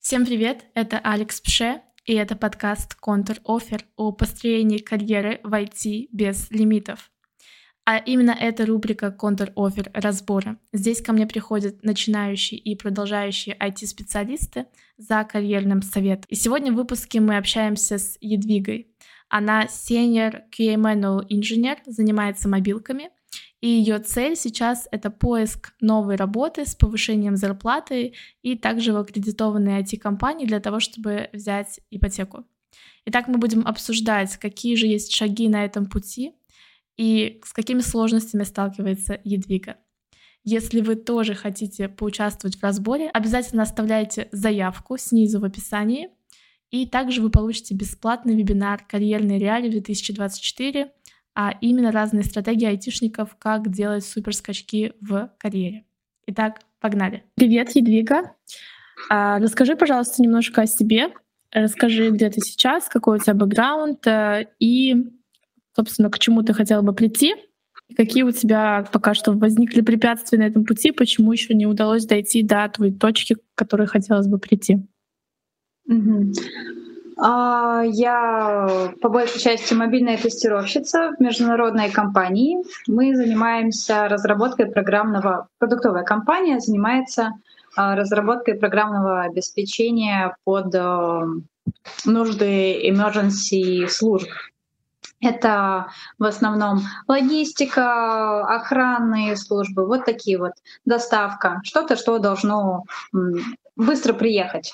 Всем привет, это Алекс Пше, и это подкаст «Контур Офер» о построении карьеры в IT без лимитов. А именно эта рубрика «Контур Офер» разбора. Здесь ко мне приходят начинающие и продолжающие IT-специалисты за карьерным советом. И сегодня в выпуске мы общаемся с Едвигой. Она senior QA инженер, занимается мобилками, и ее цель сейчас — это поиск новой работы с повышением зарплаты и также в аккредитованные IT-компании для того, чтобы взять ипотеку. Итак, мы будем обсуждать, какие же есть шаги на этом пути и с какими сложностями сталкивается Едвига. Если вы тоже хотите поучаствовать в разборе, обязательно оставляйте заявку снизу в описании. И также вы получите бесплатный вебинар «Карьерные реалии 2024», а именно разные стратегии айтишников, как делать суперскачки в карьере. Итак, погнали. Привет, Едвига. А, расскажи, пожалуйста, немножко о себе. Расскажи, где ты сейчас, какой у тебя бэкграунд э, и, собственно, к чему ты хотела бы прийти, и какие у тебя пока что возникли препятствия на этом пути, почему еще не удалось дойти до той точки, к которой хотелось бы прийти. Угу. А, я по большей части мобильная тестировщица в международной компании. Мы занимаемся разработкой программного... Продуктовая компания занимается а, разработкой программного обеспечения под э, нужды emergency служб. Это в основном логистика, охранные службы, вот такие вот, доставка, что-то, что должно быстро приехать.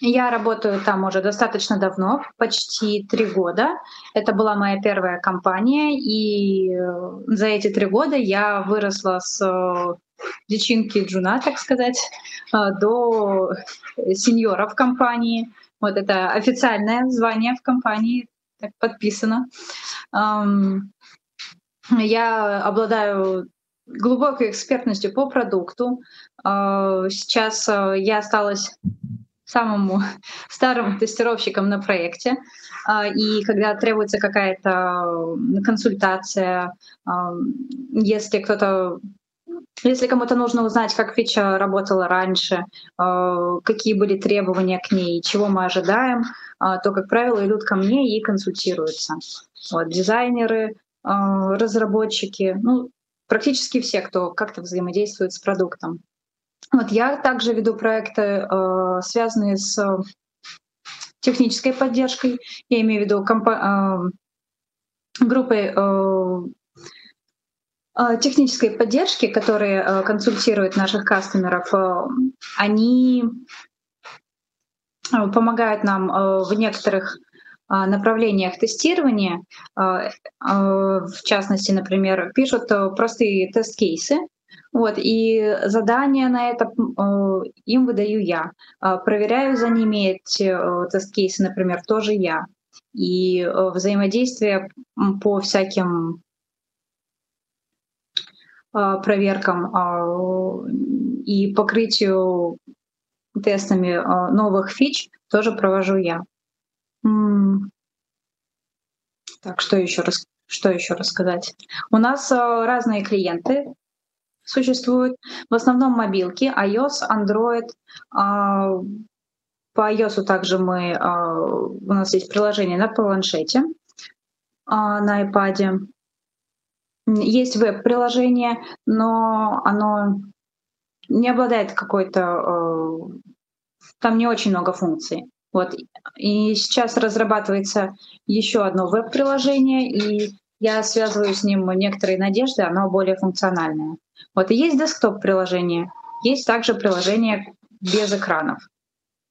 Я работаю там уже достаточно давно, почти три года. Это была моя первая компания, и э, за эти три года я выросла с э, личинки джуна, так сказать, э, до сеньора в компании. Вот это официальное звание в компании, так подписано. Я обладаю глубокой экспертностью по продукту. Сейчас я осталась самому старым тестировщиком на проекте. А, и когда требуется какая-то консультация, а, если кто-то если кому-то нужно узнать, как фича работала раньше, а, какие были требования к ней, чего мы ожидаем, то, как правило, идут ко мне и консультируются. Вот, дизайнеры, разработчики, ну, практически все, кто как-то взаимодействует с продуктом. Вот я также веду проекты, э, связанные с технической поддержкой. Я имею в виду компа- э, группой э, технической поддержки, которые консультируют наших кастомеров. Они помогают нам в некоторых направлениях тестирования, в частности, например, пишут простые тест-кейсы, вот, и задания на это э, им выдаю я. А, проверяю за ними эти э, тест-кейсы, например, тоже я. И э, взаимодействие по всяким проверкам а, и покрытию тестами новых фич тоже провожу я. Так, что еще раз, что еще рассказать? У нас разные клиенты, существуют. В основном мобилки, iOS, Android. А, по iOS также мы, а, у нас есть приложение на планшете, а, на iPad. Есть веб-приложение, но оно не обладает какой-то... Там не очень много функций. Вот. И сейчас разрабатывается еще одно веб-приложение, и я связываю с ним некоторые надежды, оно более функциональное. Вот и есть десктоп-приложение, есть также приложение без экранов.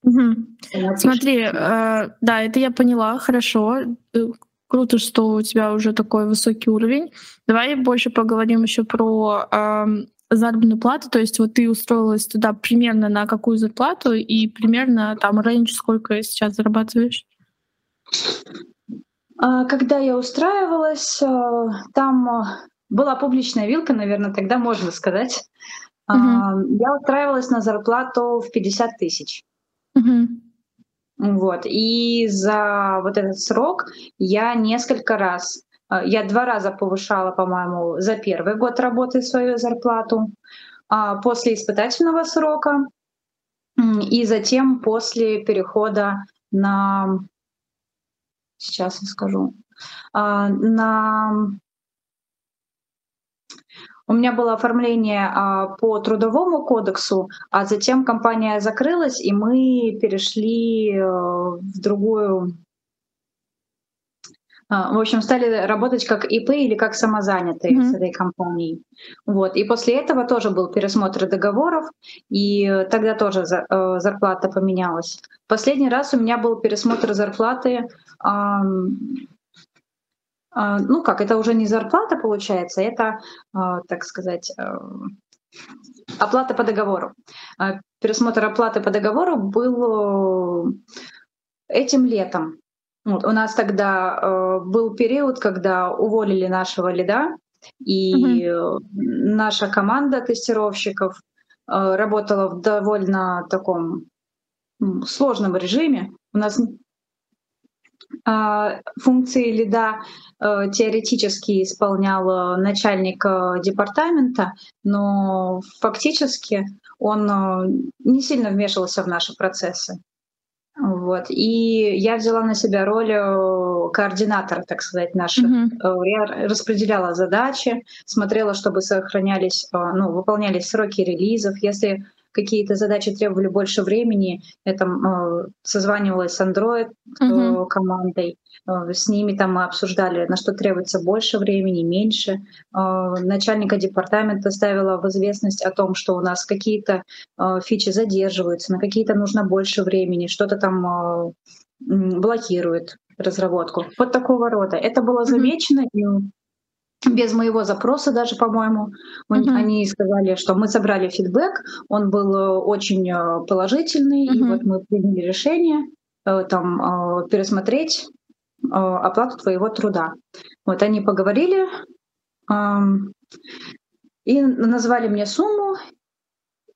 Угу. Смотри, э, да, это я поняла, хорошо. Э, круто, что у тебя уже такой высокий уровень. Давай больше поговорим еще про э, заработную плату. То есть вот ты устроилась туда примерно на какую зарплату и примерно там рейндж сколько сейчас зарабатываешь? А, когда я устраивалась, э, там э, была публичная вилка, наверное, тогда можно сказать. Угу. Я устраивалась на зарплату в 50 тысяч. Угу. Вот. И за вот этот срок я несколько раз, я два раза повышала, по-моему, за первый год работы свою зарплату, а после испытательного срока и затем после перехода на, сейчас я скажу, а, на у меня было оформление а, по трудовому кодексу, а затем компания закрылась, и мы перешли э, в другую а, в общем, стали работать как ИП или как самозанятые mm-hmm. с этой компанией. Вот. И после этого тоже был пересмотр договоров, и тогда тоже э, зарплата поменялась. Последний раз у меня был пересмотр зарплаты а, ну как, это уже не зарплата получается, это, а, так сказать, э, оплата по договору. А, пересмотр оплаты по договору был э, этим летом. Вот. У нас тогда э, был период, когда уволили нашего лида, и угу. наша команда тестировщиков работала в довольно таком сложном режиме. У нас функции лида Э, теоретически исполнял э, начальник э, департамента, но фактически он не сильно вмешивался в наши процессы. Вот. И я взяла на себя роль координатора, так сказать, наших. Mm-hmm. Я распределяла задачи, смотрела, чтобы сохранялись, ну, выполнялись сроки релизов. Если какие-то задачи требовали больше времени, я там э, созванивалась с Android uh-huh. командой, э, с ними там мы обсуждали, на что требуется больше времени, меньше. Э, начальника департамента ставила в известность о том, что у нас какие-то э, фичи задерживаются, на какие-то нужно больше времени, что-то там э, блокирует разработку. Вот такого рода. Это было замечено, mm-hmm без моего запроса даже, по-моему. Mm-hmm. Они сказали, что мы собрали фидбэк, он был э, очень э, положительный, mm-hmm. и вот мы приняли решение э, там пересмотреть оплату твоего труда. Вот они поговорили и назвали мне сумму,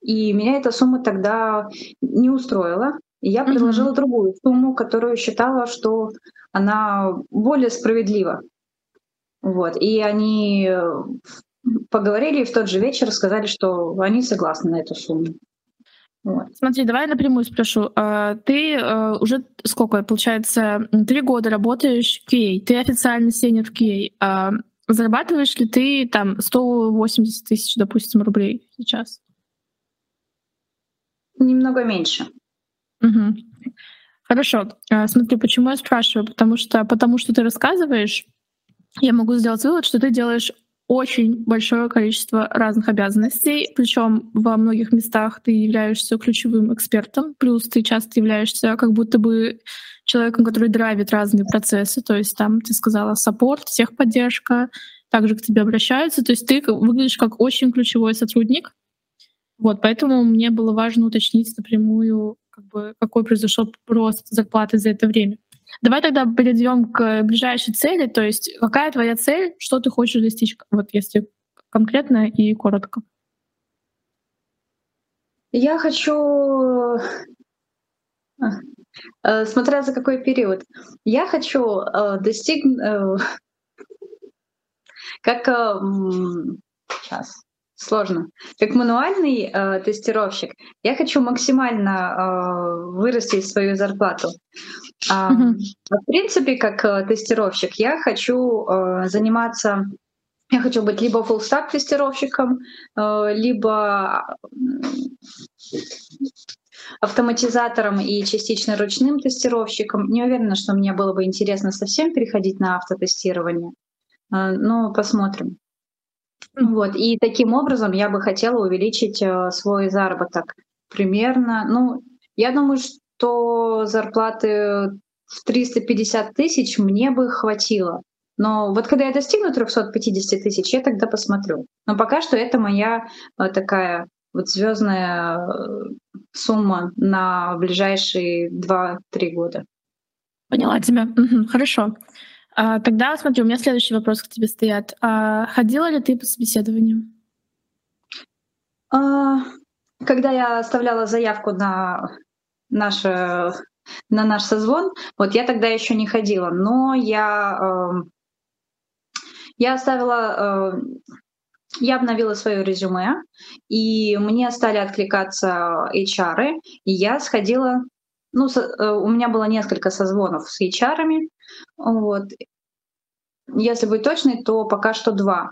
и меня эта сумма тогда не устроила. И я предложила mm-hmm. другую сумму, которую считала, что она более справедлива. Вот. И они э, поговорили и в тот же вечер сказали, что они согласны на эту сумму. Вот. Смотри, давай напрямую спрошу. А, ты э, уже сколько, получается, три года работаешь в QA, ты официально сенер в QA. А зарабатываешь ли ты там 180 тысяч, допустим, рублей сейчас? Немного меньше. Угу. Хорошо. А, смотри, почему я спрашиваю? Потому что, потому что ты рассказываешь, я могу сделать вывод, что ты делаешь очень большое количество разных обязанностей, причем во многих местах ты являешься ключевым экспертом, плюс ты часто являешься как будто бы человеком, который драйвит разные процессы, то есть там ты сказала саппорт, техподдержка, также к тебе обращаются, то есть ты выглядишь как очень ключевой сотрудник. Вот, поэтому мне было важно уточнить напрямую, как бы, какой произошел рост зарплаты за это время. Давай тогда перейдем к ближайшей цели, то есть какая твоя цель, что ты хочешь достичь, вот если конкретно и коротко. Я хочу, э, смотря за какой период, я хочу э, достигнуть, э, как сейчас, сложно. Как мануальный э, тестировщик, я хочу максимально э, вырастить свою зарплату. А, mm-hmm. В принципе, как э, тестировщик, я хочу э, заниматься, я хочу быть либо full stack тестировщиком, э, либо автоматизатором и частично ручным тестировщиком. Не уверена, что мне было бы интересно совсем переходить на автотестирование, но посмотрим. Вот. И таким образом я бы хотела увеличить свой заработок примерно. Ну, я думаю, что зарплаты в 350 тысяч мне бы хватило. Но вот когда я достигну 350 тысяч, я тогда посмотрю. Но пока что это моя э, такая вот звездная э, сумма на ближайшие 2-3 года. Поняла тебя. Угу, хорошо. А, тогда смотри, у меня следующий вопрос к тебе стоят. А, ходила ли ты по собеседованию? А, когда я оставляла заявку на наше на наш созвон. Вот я тогда еще не ходила, но я, эм, я оставила, э, я обновила свое резюме, и мне стали откликаться HR, и я сходила, ну, э, у меня было несколько созвонов с HR, вот. Если быть точной, то пока что два.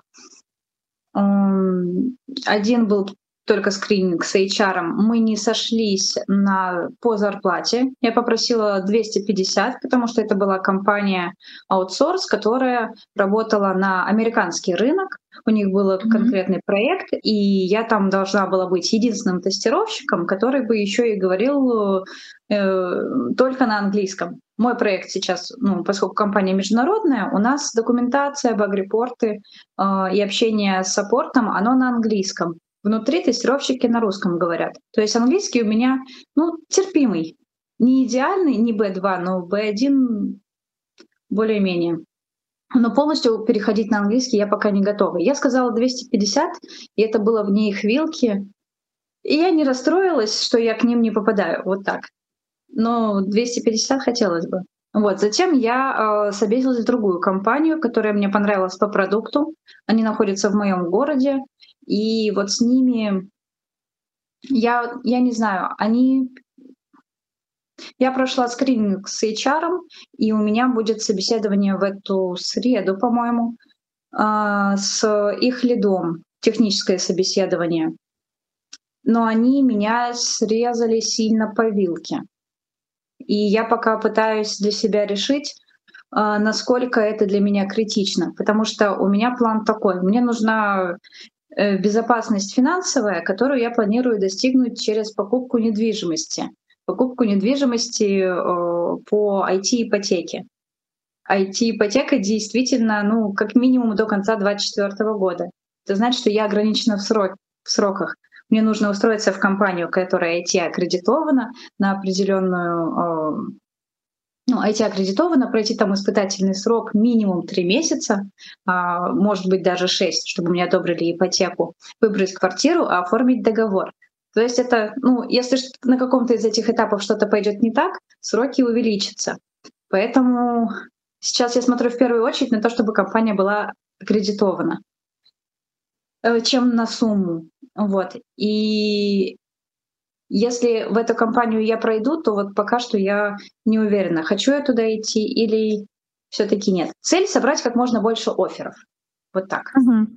Один был только скрининг с HR, мы не сошлись на, по зарплате. Я попросила 250, потому что это была компания аутсорс, которая работала на американский рынок. У них был mm-hmm. конкретный проект, и я там должна была быть единственным тестировщиком, который бы еще и говорил э, только на английском. Мой проект сейчас, ну, поскольку компания международная, у нас документация, баг-репорты э, и общение с саппортом, оно на английском. Внутри тестировщики на русском говорят. То есть английский у меня, ну, терпимый. Не идеальный, не B2, но B1 более-менее. Но полностью переходить на английский я пока не готова. Я сказала 250, и это было вне их вилки. И я не расстроилась, что я к ним не попадаю. Вот так. Но 250 хотелось бы. Вот, затем я э, собесилась в другую компанию, которая мне понравилась по продукту. Они находятся в моем городе. И вот с ними, я, я не знаю, они... Я прошла скрининг с HR, и у меня будет собеседование в эту среду, по-моему, а, с их лидом, техническое собеседование. Но они меня срезали сильно по вилке. И я пока пытаюсь для себя решить, а, насколько это для меня критично, потому что у меня план такой. Мне нужна безопасность финансовая, которую я планирую достигнуть через покупку недвижимости. Покупку недвижимости э, по IT-ипотеке. IT-ипотека действительно, ну, как минимум до конца 2024 года. Это значит, что я ограничена в, срок, в сроках. Мне нужно устроиться в компанию, которая IT аккредитована на определенную ну, IT-аккредитовано, пройти там испытательный срок минимум три месяца, а, может быть даже шесть, чтобы мне одобрили ипотеку, выбрать квартиру, а оформить договор. То есть это, ну, если на каком-то из этих этапов что-то пойдет не так, сроки увеличатся. Поэтому сейчас я смотрю в первую очередь на то, чтобы компания была аккредитована, э, чем на сумму. Вот. И если в эту компанию я пройду, то вот пока что я не уверена, хочу я туда идти или все-таки нет. Цель собрать как можно больше офферов. Вот так. Угу.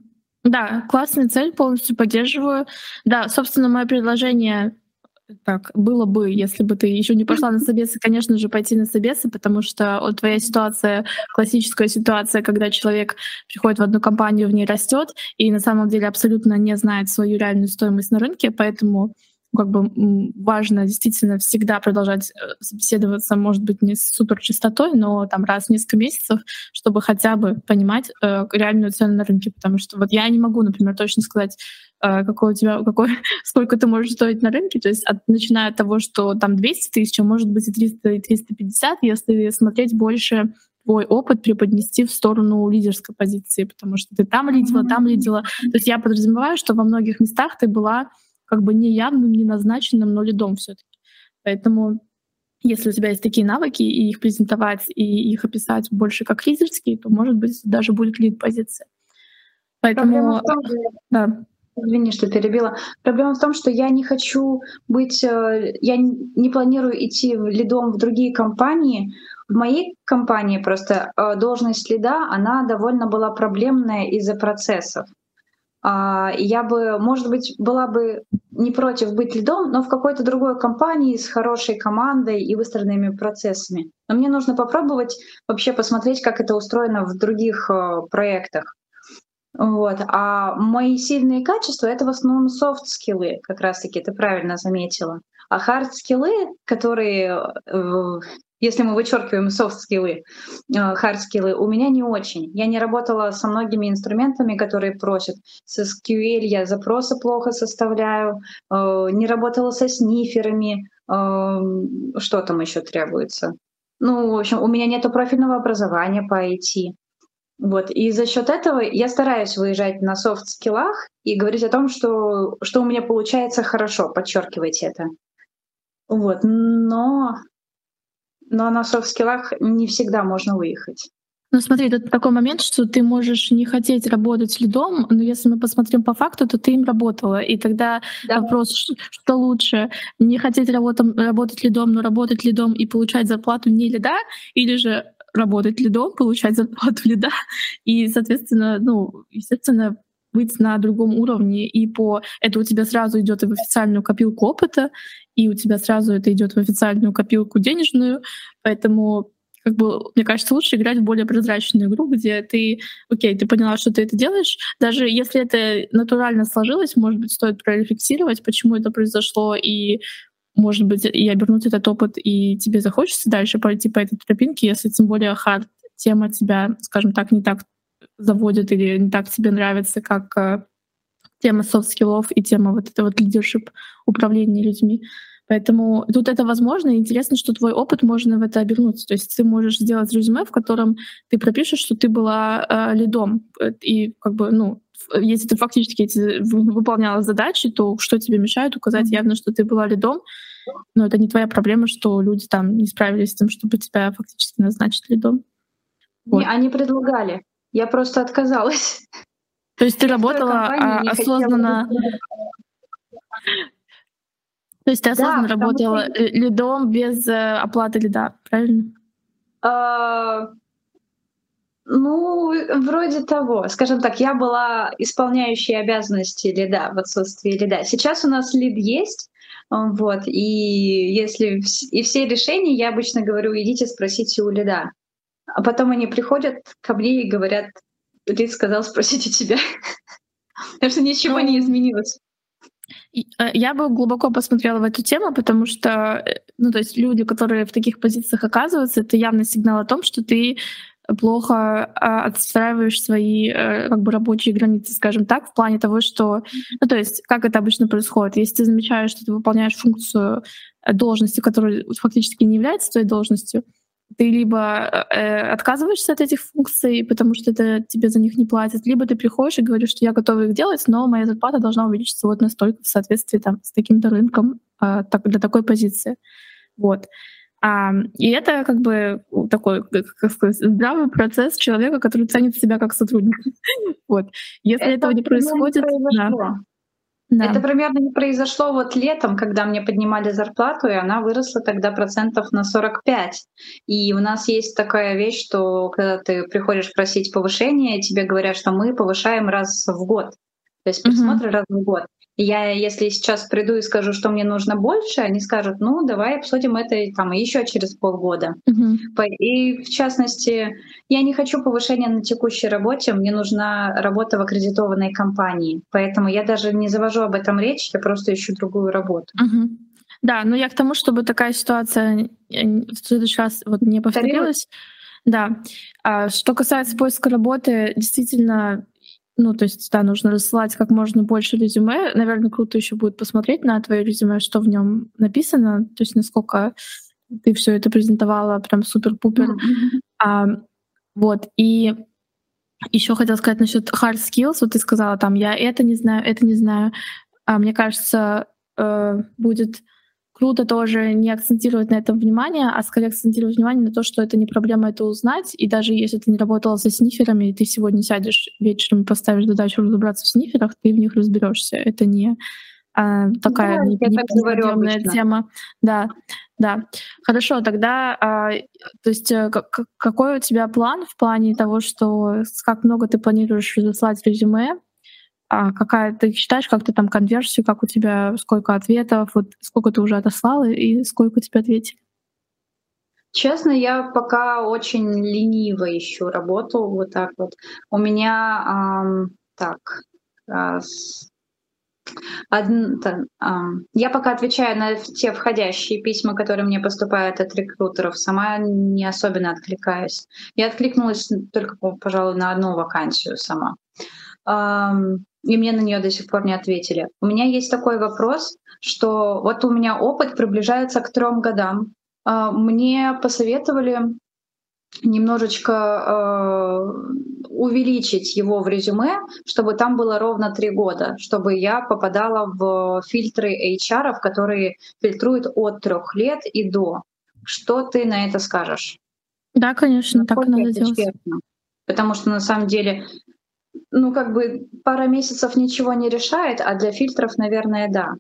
Да, классная цель, полностью поддерживаю. Да, собственно, мое предложение так было бы, если бы ты еще не пошла на собесы, конечно же, пойти на собесы, потому что вот твоя ситуация, классическая ситуация, когда человек приходит в одну компанию, в ней растет и на самом деле абсолютно не знает свою реальную стоимость на рынке, поэтому как бы важно действительно всегда продолжать э, собеседоваться, может быть, не с супер частотой, но там раз в несколько месяцев, чтобы хотя бы понимать э, реальную цену на рынке, потому что вот я не могу, например, точно сказать, э, какой у тебя, какой, сколько ты можешь стоить на рынке, то есть от, начиная от того, что там 200 тысяч, а может быть и 300, и 350, если смотреть больше твой опыт преподнести в сторону лидерской позиции, потому что ты там лидила, там лидила. То есть я подразумеваю, что во многих местах ты была как бы не явным, не назначенным, но лидом все таки Поэтому если у тебя есть такие навыки, и их презентовать, и их описать больше как лидерские, то, может быть, даже будет лид-позиция. Поэтому... Том, да. Извини, что перебила. Проблема в том, что я не хочу быть, э, я не планирую идти лидом в другие компании. В моей компании просто э, должность лида, она довольно была проблемная из-за процессов. А, я бы, может быть, была бы не против быть лидом, но в какой-то другой компании с хорошей командой и выстроенными процессами. Но мне нужно попробовать вообще посмотреть, как это устроено в других э, проектах. Вот. А мои сильные качества — это в основном софт-скиллы, как раз-таки ты правильно заметила. А хард-скиллы, которые э, если мы вычеркиваем софт-скиллы, хард-скиллы, у меня не очень. Я не работала со многими инструментами, которые просят. С SQL я запросы плохо составляю, э, не работала со сниферами, э, что там еще требуется. Ну, в общем, у меня нет профильного образования по IT. Вот. И за счет этого я стараюсь выезжать на софт-скиллах и говорить о том, что, что у меня получается хорошо, подчеркивать это. Вот. Но но на софт-скиллах не всегда можно выехать. Ну смотри, тут такой момент, что ты можешь не хотеть работать лидом, но если мы посмотрим по факту, то ты им работала. И тогда да. вопрос, что лучше, не хотеть работать, работать лидом, но работать лидом и получать зарплату не лида, или же работать лидом, получать зарплату лида, и, соответственно, ну, естественно, быть на другом уровне, и по это у тебя сразу идет в официальную копилку опыта, и у тебя сразу это идет в официальную копилку денежную, поэтому как бы, мне кажется, лучше играть в более прозрачную игру, где ты, окей, ты поняла, что ты это делаешь. Даже если это натурально сложилось, может быть, стоит прорефлексировать, почему это произошло, и, может быть, и обернуть этот опыт, и тебе захочется дальше пойти по этой тропинке, если тем более хард тема тебя, скажем так, не так заводит или не так тебе нравится, как э, тема софт-скиллов и тема вот этого вот leadership управления людьми. Поэтому тут это возможно, и интересно, что твой опыт можно в это обернуть. То есть ты можешь сделать резюме, в котором ты пропишешь, что ты была э, лидом, и как бы, ну, если ты фактически эти, выполняла задачи, то что тебе мешает указать явно, что ты была лидом, но это не твоя проблема, что люди там не справились с тем, чтобы тебя фактически назначить лидом. Вот. Не, они предлагали. Я просто отказалась. То есть ты работала а, осознанно... То есть ты осознанно да, работала что... лидом без э, оплаты лида, правильно? А, ну, вроде того. Скажем так, я была исполняющей обязанности лида в отсутствии лида. Сейчас у нас лид есть, вот, и если и все решения, я обычно говорю, идите спросите у лида. А потом они приходят ко мне и говорят, лид сказал спросите тебя. Потому что ничего не ну, изменилось. Э, я бы глубоко посмотрела в эту тему, потому что, э, ну, то есть люди, которые в таких позициях оказываются, это явный сигнал о том, что ты плохо а, отстраиваешь свои э, как бы рабочие границы, скажем так, в плане того, что, ну, то есть, как это обычно происходит, если ты замечаешь, что ты выполняешь функцию должности, которая фактически не является твоей должностью, ты либо э, отказываешься от этих функций, потому что это тебе за них не платят, либо ты приходишь и говоришь, что я готова их делать, но моя зарплата должна увеличиться вот настолько в соответствии там, с таким-то рынком э, так, для такой позиции. Вот. А, и это как бы такой, как сказать, здравый процесс человека, который ценит себя как сотрудник. вот. Если это этого не происходит, да. Это примерно не произошло вот летом, когда мне поднимали зарплату, и она выросла тогда процентов на 45. И у нас есть такая вещь, что когда ты приходишь просить повышения, тебе говорят, что мы повышаем раз в год. То есть присмотр mm-hmm. раз в год. Я, если сейчас приду и скажу, что мне нужно больше, они скажут, ну, давай обсудим это там еще через полгода. Mm-hmm. И в частности, я не хочу повышения на текущей работе, мне нужна работа в аккредитованной компании. Поэтому я даже не завожу об этом речь, я просто ищу другую работу. Mm-hmm. Да, но я к тому, чтобы такая ситуация в следующий раз вот не повторилась. Да. А что касается поиска работы, действительно, ну, то есть, да, нужно рассылать как можно больше резюме. Наверное, круто еще будет посмотреть на твое резюме, что в нем написано, то есть насколько ты все это презентовала прям супер-пупер. Mm-hmm. А, вот, и еще хотела сказать насчет hard skills. Вот ты сказала там, я это не знаю, это не знаю. А мне кажется, э, будет круто тоже не акцентировать на этом внимание, а скорее акцентировать внимание на то, что это не проблема это узнать. И даже если ты не работала со сниферами, и ты сегодня сядешь вечером и поставишь задачу разобраться в сниферах, ты в них разберешься. Это не а, такая да, неподъемная тема. Да, да. Хорошо, тогда, а, то есть, э, как, какой у тебя план в плане того, что как много ты планируешь разослать резюме, а какая ты считаешь, как ты там конверсию, как у тебя, сколько ответов, вот сколько ты уже отослал и сколько тебе ответили? Честно, я пока очень лениво ищу работу, вот так вот. У меня эм, так, раз, один, эм, я пока отвечаю на те входящие письма, которые мне поступают от рекрутеров, сама не особенно откликаюсь. Я откликнулась только, пожалуй, на одну вакансию сама. Эм, и мне на нее до сих пор не ответили. У меня есть такой вопрос, что вот у меня опыт приближается к трем годам. А, мне посоветовали немножечко э, увеличить его в резюме, чтобы там было ровно три года, чтобы я попадала в фильтры HR, которые фильтруют от трех лет и до. Что ты на это скажешь? Да, конечно, так и надо делать. Честно? Потому что на самом деле, ну как бы пара месяцев ничего не решает, а для фильтров, наверное, да.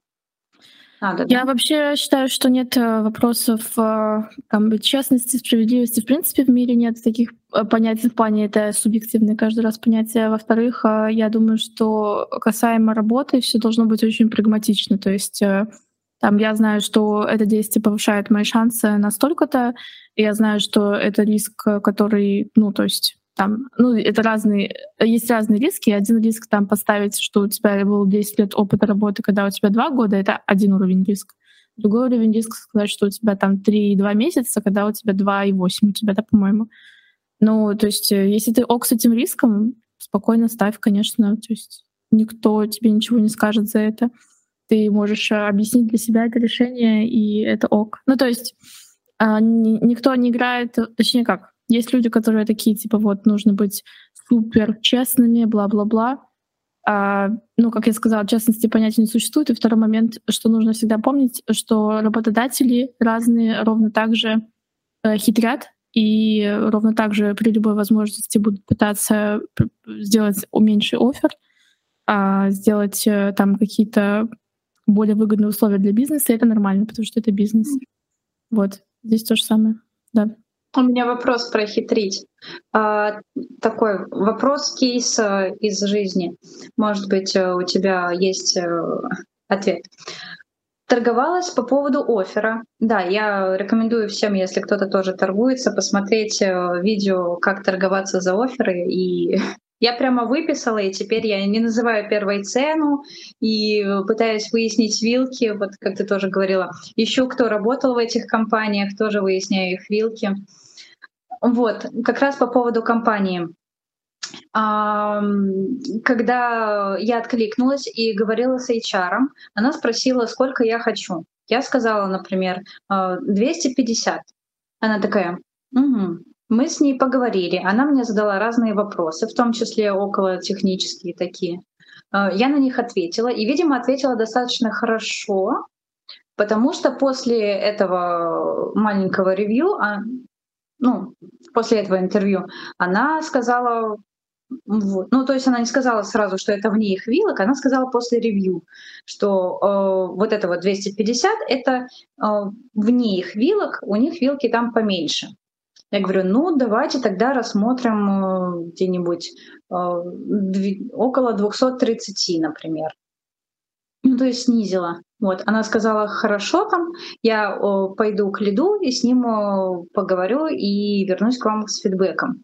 Надо, Я да? вообще считаю, что нет э, вопросов э, там, честности, справедливости. В принципе, в мире нет таких э, понятий в плане это субъективное каждый раз понятие. Во-вторых, я думаю, что касаемо работы все должно быть очень прагматично. То есть там я знаю, что это действие повышает мои шансы настолько-то, и я знаю, что это риск, который, ну, то есть там, ну, это разные, есть разные риски. Один риск там поставить, что у тебя был 10 лет опыта работы, когда у тебя 2 года, это один уровень риска. Другой уровень риска сказать, что у тебя там 3,2 месяца, когда у тебя 2,8 у тебя, да, по-моему. Ну, то есть, э, если ты ок с этим риском, спокойно ставь, конечно. То есть никто тебе ничего не скажет за это. Ты можешь э, объяснить для себя это решение, и это ок. Ну, то есть а, никто не играет, точнее как, есть люди, которые такие, типа, вот, нужно быть супер честными, бла-бла-бла. А, ну, как я сказала, честности понятия не существует. И второй момент, что нужно всегда помнить, что работодатели разные ровно так же э, хитрят, и ровно так же при любой возможности будут пытаться сделать меньший офер, а сделать э, там какие-то более выгодные условия для бизнеса, и это нормально, потому что это бизнес. Вот, здесь то же самое, да. У меня вопрос про хитрить. А, такой вопрос кейса из жизни. Может быть, э, у тебя есть э, ответ. Торговалась по поводу оффера. Да, я рекомендую всем, если кто-то тоже торгуется, посмотреть э, видео, как торговаться за оферы и я прямо выписала, и теперь я не называю первой цену и пытаюсь выяснить вилки, вот как ты тоже говорила. Ищу, кто работал в этих компаниях, тоже выясняю их вилки. Вот, как раз по поводу компании. Когда я откликнулась и говорила с HR, она спросила, сколько я хочу. Я сказала, например, 250. Она такая, угу, мы с ней поговорили, она мне задала разные вопросы, в том числе около технические такие. Э, я на них ответила, и, видимо, ответила достаточно хорошо, потому что после этого маленького ревью, а, ну, после этого интервью, она сказала, вот. Ну, то есть она не сказала сразу, что это вне их вилок, она сказала после ревью, что э, вот это вот 250 это э, вне их вилок, у них вилки там поменьше. Я говорю, ну давайте тогда рассмотрим э, где-нибудь э, около 230, например. Ну, то есть снизила. Вот, она сказала, хорошо там, я пойду к Лиду и с ним поговорю и вернусь к вам с фидбэком.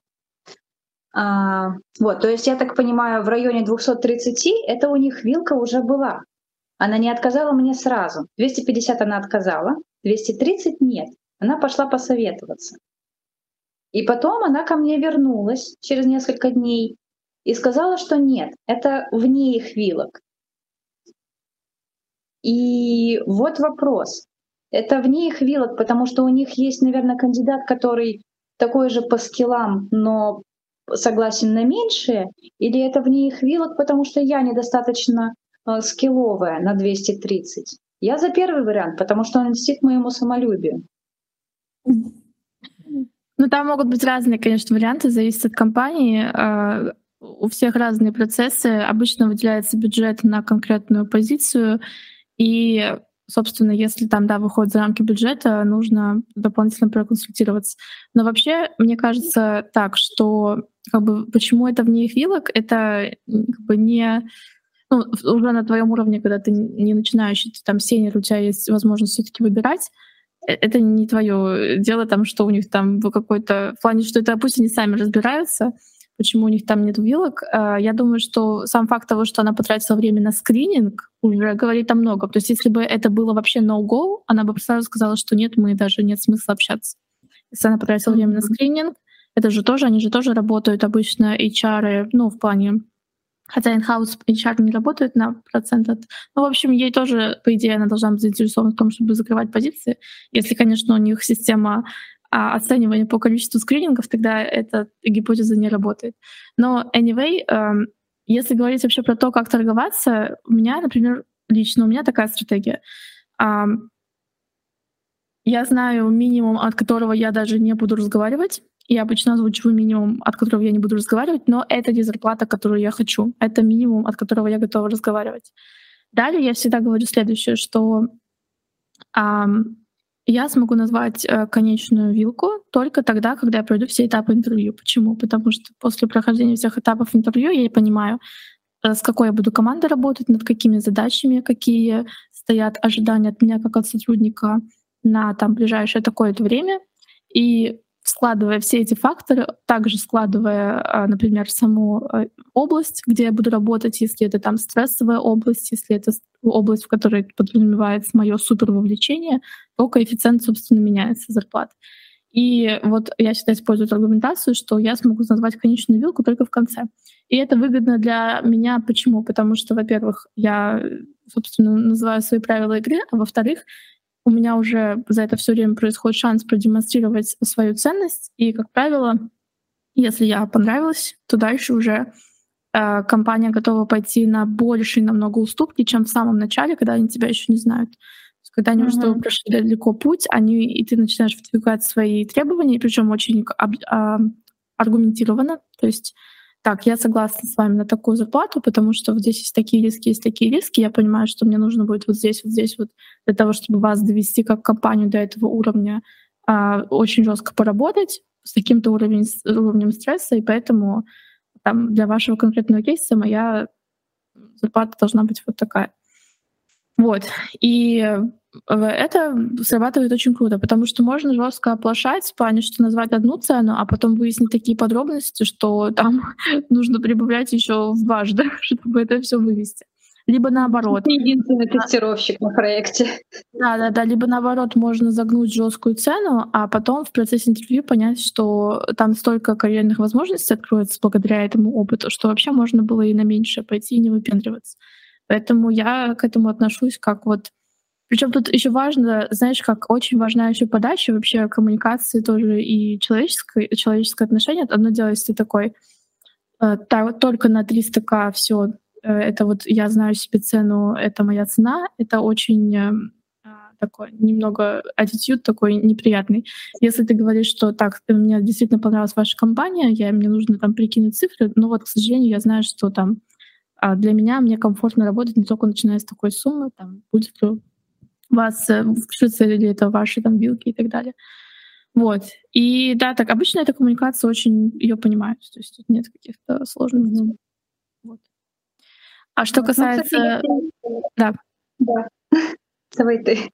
А, вот, то есть я так понимаю, в районе 230 это у них вилка уже была. Она не отказала мне сразу. 250 она отказала, 230 нет. Она пошла посоветоваться. И потом она ко мне вернулась через несколько дней и сказала, что нет, это вне их вилок. И вот вопрос. Это вне их вилок, потому что у них есть, наверное, кандидат, который такой же по скиллам, но согласен на меньшее, или это вне их вилок, потому что я недостаточно э, скилловая на 230. Я за первый вариант, потому что он льстит моему самолюбию. Ну, там могут быть разные, конечно, варианты, зависит от компании. А, у всех разные процессы. Обычно выделяется бюджет на конкретную позицию, и, собственно, если там, да, выходит за рамки бюджета, нужно дополнительно проконсультироваться. Но вообще, мне кажется так, что как бы, почему это вне их вилок, это как бы не ну, уже на твоем уровне, когда ты не начинающий, ты там сенер, у тебя есть возможность все-таки выбирать, Э, это не твое дело, там, что у них там какой-то в плане, что это пусть они сами разбираются, почему у них там нет вилок. А, я думаю, что сам факт того, что она потратила время на скрининг, уже говорит о многом. То есть если бы это было вообще no-go, она бы сразу сказала, что нет, мы даже нет смысла общаться. Если она потратила время на скрининг, это же тоже, они же тоже работают обычно HR, ну, в плане Хотя in-house HR не работает на процент от... Ну, в общем, ей тоже, по идее, она должна быть заинтересована в том, чтобы закрывать позиции. Если, конечно, у них система а, оценивания по количеству скринингов, тогда эта гипотеза не работает. Но anyway, эм, если говорить вообще про то, как торговаться, у меня, например, лично у меня такая стратегия. Я знаю минимум, от которого я даже не буду разговаривать. Я обычно озвучиваю минимум, от которого я не буду разговаривать, но это не зарплата, которую я хочу. Это минимум, от которого я готова разговаривать. Далее я всегда говорю следующее, что эм, я смогу назвать э, конечную вилку только тогда, когда я пройду все этапы интервью. Почему? Потому что после прохождения всех этапов интервью я понимаю, э, с какой я буду командой работать, над какими задачами, какие стоят ожидания от меня как от сотрудника на там ближайшее такое-то время. И складывая все эти факторы, также складывая, а, например, саму область, где я буду работать, если это там стрессовая область, если это область, в которой подразумевается мое супер вовлечение, то коэффициент, собственно, меняется зарплат. И вот я всегда использую эту аргументацию, что я смогу назвать конечную вилку только в конце. И это выгодно для меня. Почему? Потому что, во-первых, я, собственно, называю свои правила игры, а во-вторых, у меня уже за это все время происходит шанс продемонстрировать свою ценность. И, как правило, если я понравилась, то дальше уже компания готова пойти на большие намного уступки, чем в самом начале, когда они тебя еще не знают. Когда они mm-hmm. уже прошли далеко путь, они, и ты начинаешь выдвигать свои требования, причем очень а, аргументированно. То есть так, я согласна с вами на такую зарплату, потому что вот здесь есть такие риски, есть такие риски. Я понимаю, что мне нужно будет вот здесь, вот здесь вот для того, чтобы вас довести как компанию до этого уровня, а, очень жестко поработать с таким-то уровнем, уровнем стресса, и поэтому там для вашего конкретного кейса моя зарплата должна быть вот такая. Вот. И это срабатывает очень круто, потому что можно жестко оплошать в плане, что назвать одну цену, а потом выяснить такие подробности, что там нужно прибавлять еще дважды, чтобы это все вывести. Либо наоборот. Ты единственный тестировщик на проекте. Да, да, да. Либо наоборот, можно загнуть жесткую цену, а потом в процессе интервью понять, что там столько карьерных возможностей откроется благодаря этому опыту, что вообще можно было и на меньшее пойти и не выпендриваться. Поэтому я к этому отношусь как вот причем тут еще важно, знаешь, как очень важна еще подача вообще коммуникации тоже и человеческое, человеческое отношение. Одно дело, если ты такой э, только на 300к все, это вот я знаю себе цену, это моя цена, это очень э, такой немного аттитюд такой неприятный. Если ты говоришь, что так, мне действительно понравилась ваша компания, я, мне нужно там прикинуть цифры, но вот, к сожалению, я знаю, что там а для меня мне комфортно работать не только начиная с такой суммы, там будет вас э, вшиться или это ваши там билки и так далее. Вот. И да, так обычно эта коммуникация очень ее понимают. То есть тут нет каких-то сложностей. Mm-hmm. А что ну, касается... Ну, да. Да. Давай ты.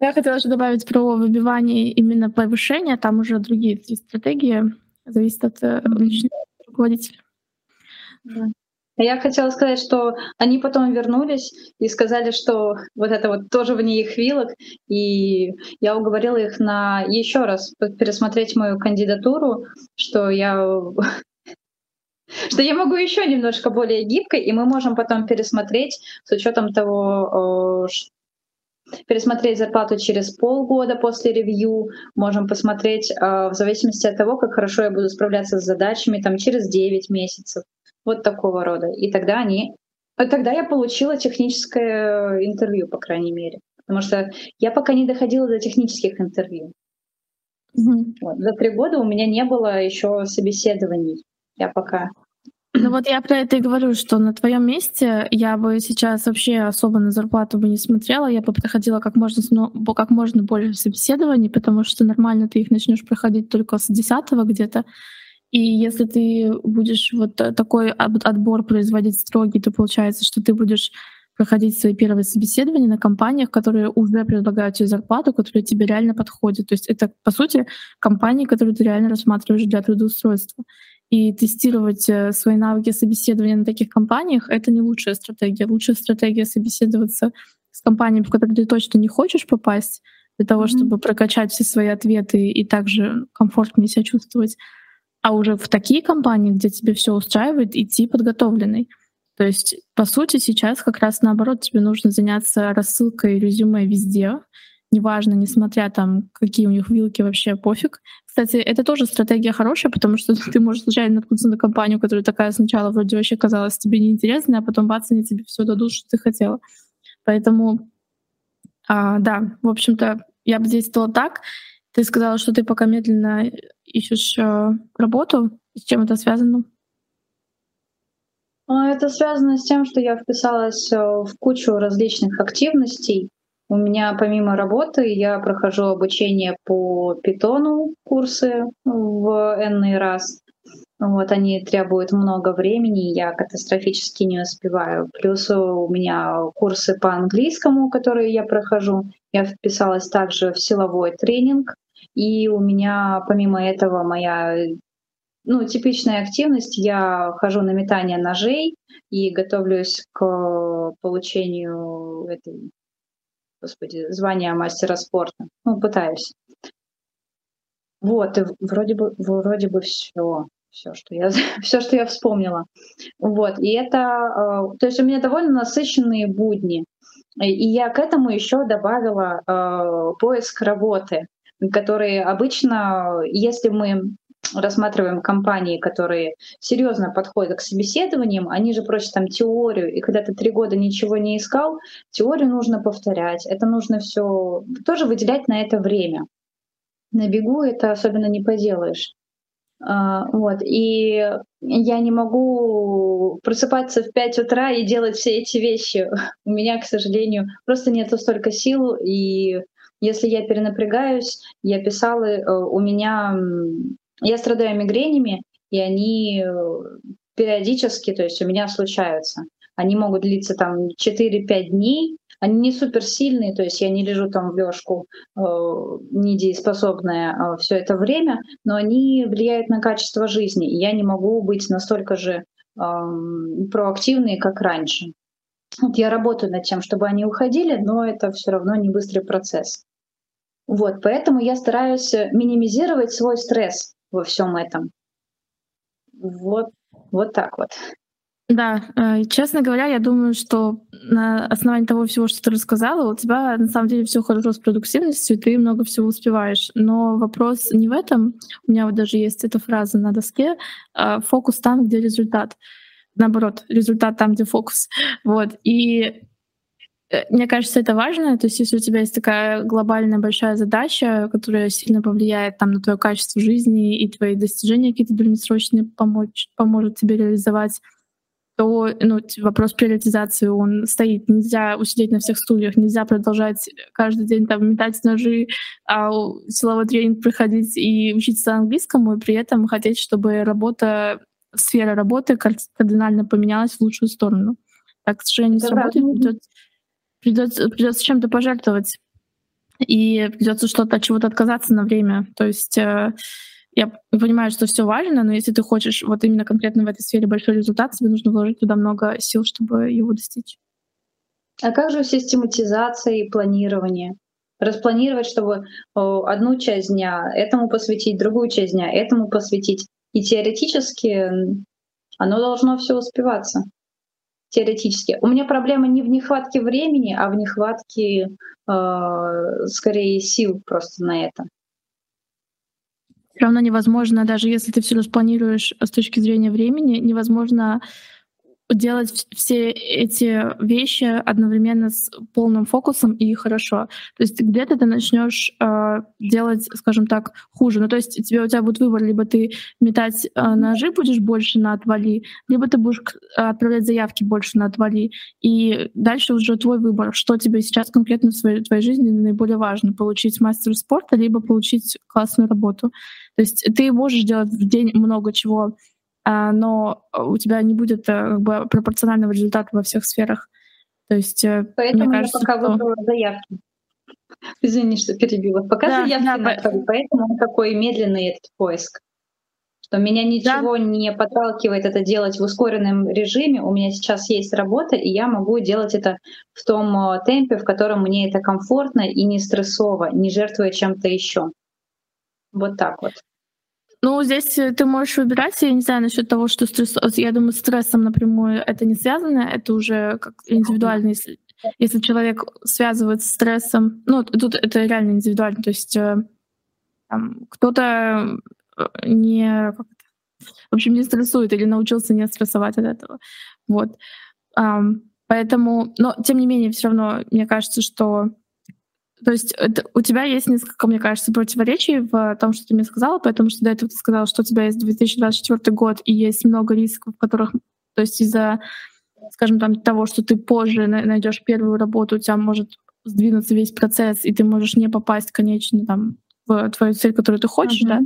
Я хотела еще добавить про выбивание именно повышения. Там уже другие стратегии. Зависит от mm-hmm. личного руководителя. Да. Я хотела сказать, что они потом вернулись и сказали, что вот это вот тоже вне их вилок. И я уговорила их на еще раз пересмотреть мою кандидатуру, что я что я могу еще немножко более гибкой, и мы можем потом пересмотреть с учетом того, пересмотреть зарплату через полгода после ревью, можем посмотреть а, в зависимости от того, как хорошо я буду справляться с задачами, там через 9 месяцев вот такого рода. И тогда они... Тогда я получила техническое интервью, по крайней мере. Потому что я пока не доходила до технических интервью. Mm-hmm. Вот. За три года у меня не было еще собеседований. Я пока ну вот я про это и говорю, что на твоем месте я бы сейчас вообще особо на зарплату бы не смотрела, я бы проходила как можно, как можно больше собеседований, потому что нормально ты их начнешь проходить только с десятого где-то, и если ты будешь вот такой отбор производить строгий, то получается, что ты будешь проходить свои первые собеседования на компаниях, которые уже предлагают тебе зарплату, которая тебе реально подходит. То есть это, по сути, компании, которые ты реально рассматриваешь для трудоустройства. И тестировать э, свои навыки собеседования на таких компаниях — это не лучшая стратегия. Лучшая стратегия собеседоваться с компаниями, в которые ты точно не хочешь попасть, для того, mm-hmm. чтобы прокачать все свои ответы и также комфортнее себя чувствовать а уже в такие компании, где тебе все устраивает, идти подготовленный. То есть, по сути, сейчас как раз наоборот тебе нужно заняться рассылкой резюме везде, неважно, несмотря там, какие у них вилки, вообще пофиг. Кстати, это тоже стратегия хорошая, потому что ты можешь случайно наткнуться на компанию, которая такая сначала вроде вообще казалась тебе неинтересной, а потом бац, они тебе все дадут, что ты хотела. Поэтому, а, да, в общем-то, я бы действовала так. Ты сказала, что ты пока медленно ищешь э, работу. С чем это связано? А, это связано с тем, что я вписалась э, в кучу различных активностей. У меня помимо работы я прохожу обучение по питону, курсы в энный раз. Вот они требуют много времени, я катастрофически не успеваю. Плюс у меня курсы по английскому, которые я прохожу. Я вписалась также в силовой тренинг. И у меня помимо этого моя ну, типичная активность. Я хожу на метание ножей и готовлюсь к получению этой, господи, звания мастера спорта. Ну, пытаюсь. Вот, и вроде бы, вроде бы все все, что я, все, что я вспомнила. Вот, и это, э, то есть у меня довольно насыщенные будни. И я к этому еще добавила э, поиск работы, которые обычно, если мы рассматриваем компании, которые серьезно подходят к собеседованиям, они же просят там теорию, и когда ты три года ничего не искал, теорию нужно повторять, это нужно все тоже выделять на это время. На бегу это особенно не поделаешь. А, вот. И я не могу просыпаться в 5 утра и делать все эти вещи. У меня, к сожалению, просто нету столько сил. И если я перенапрягаюсь, я писала, э, у меня... Я страдаю мигренями, и они э, периодически, то есть у меня случаются. Они могут длиться там 4-5 дней, они не суперсильные, то есть я не лежу там в лёжку э, недееспособная э, все это время, но они влияют на качество жизни, и я не могу быть настолько же э, проактивной, как раньше. Вот я работаю над тем, чтобы они уходили, но это все равно не быстрый процесс. Вот, поэтому я стараюсь минимизировать свой стресс во всем этом. Вот, вот так вот. Да, э, честно говоря, я думаю, что на основании того всего, что ты рассказала, у тебя на самом деле все хорошо с продуктивностью, ты много всего успеваешь. Но вопрос не в этом. У меня вот даже есть эта фраза на доске: а, фокус там, где результат. Наоборот, результат там, где фокус. Вот. И э, мне кажется, это важно. То есть, если у тебя есть такая глобальная большая задача, которая сильно повлияет там, на твое качество жизни и твои достижения какие-то дальнесрочные помочь, поможет тебе реализовать, то ну, вопрос приоритизации, он стоит. Нельзя усидеть на всех стульях, нельзя продолжать каждый день там метать ножи, а силовой тренинг приходить и учиться английскому, и при этом хотеть, чтобы работа, сфера работы кардинально поменялась в лучшую сторону. Так, к сожалению, не сработает, придется, придется, придется чем-то пожертвовать. И придется что-то от чего-то отказаться на время. То есть э, я понимаю, что все важно, но если ты хочешь вот именно конкретно в этой сфере большой результат, тебе нужно вложить туда много сил, чтобы его достичь. А как же систематизация и планирование? Распланировать, чтобы одну часть дня этому посвятить, другую часть дня этому посвятить. И теоретически оно должно все успеваться. Теоретически. У меня проблема не в нехватке времени, а в нехватке э, скорее сил просто на это все равно невозможно, даже если ты все распланируешь с точки зрения времени, невозможно делать все эти вещи одновременно с полным фокусом и хорошо. То есть где-то ты начнешь э, делать, скажем так, хуже. Ну, то есть тебе у тебя будет выбор, либо ты метать э, ножи будешь больше на отвали, либо ты будешь отправлять заявки больше на отвали. И дальше уже твой выбор, что тебе сейчас конкретно в своей твоей жизни наиболее важно: получить мастер спорта, либо получить классную работу. То есть ты можешь делать в день много чего а, но у тебя не будет э, как бы пропорционального результата во всех сферах. То есть, э, Поэтому мне кажется, я пока что... выбрала заявки. Извини, что перебила. Пока да, заявки да, направлю, поэтому он такой медленный этот поиск. Что меня ничего да. не подталкивает это делать в ускоренном режиме. У меня сейчас есть работа, и я могу делать это в том э, темпе, в котором мне это комфортно и не стрессово, не жертвуя чем-то еще. Вот так вот. Ну, здесь э, ты можешь выбирать, я не знаю насчет того, что стресс, я думаю, с стрессом напрямую это не связано, это уже как индивидуально, если, если человек связывает с стрессом, ну, тут это реально индивидуально, то есть э, там, кто-то э, не, в общем, не стрессует или научился не стрессовать от этого. Вот. Поэтому, но тем не менее, все равно мне кажется, что То есть это, у тебя есть несколько, мне кажется, противоречий в том, что ты мне сказала, потому что до этого ты сказала, что у тебя есть 2024 год и есть много рисков, которых, то есть из-за, скажем, там того, что ты позже найдешь первую работу, у тебя может сдвинуться весь процесс, и ты можешь не попасть, конечно, там в твою цель, которую ты хочешь, uh-huh. да.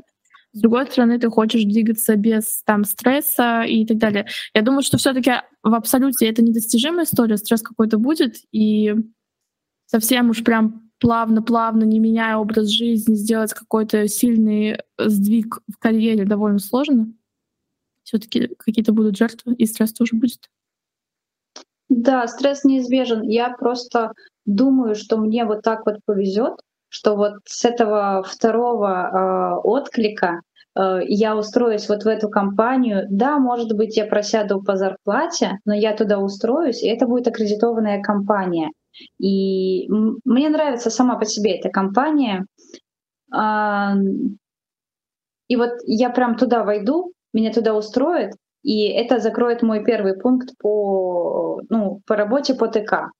С другой стороны, ты хочешь двигаться без там стресса и так далее. Я думаю, что все-таки в абсолюте это недостижимая история, стресс какой-то будет, и совсем уж прям плавно-плавно, не меняя образ жизни, сделать какой-то сильный сдвиг в карьере довольно сложно. Все-таки какие-то будут жертвы, и стресс тоже будет. Да, стресс неизбежен. Я просто думаю, что мне вот так вот повезет, что вот с этого второго э, отклика э, я устроюсь вот в эту компанию. Да, может быть, я просяду по зарплате, но я туда устроюсь, и это будет аккредитованная компания. И мне нравится сама по себе эта компания. Э, и вот я прям туда войду, меня туда устроят, и это закроет мой первый пункт по, ну, по работе по ТК.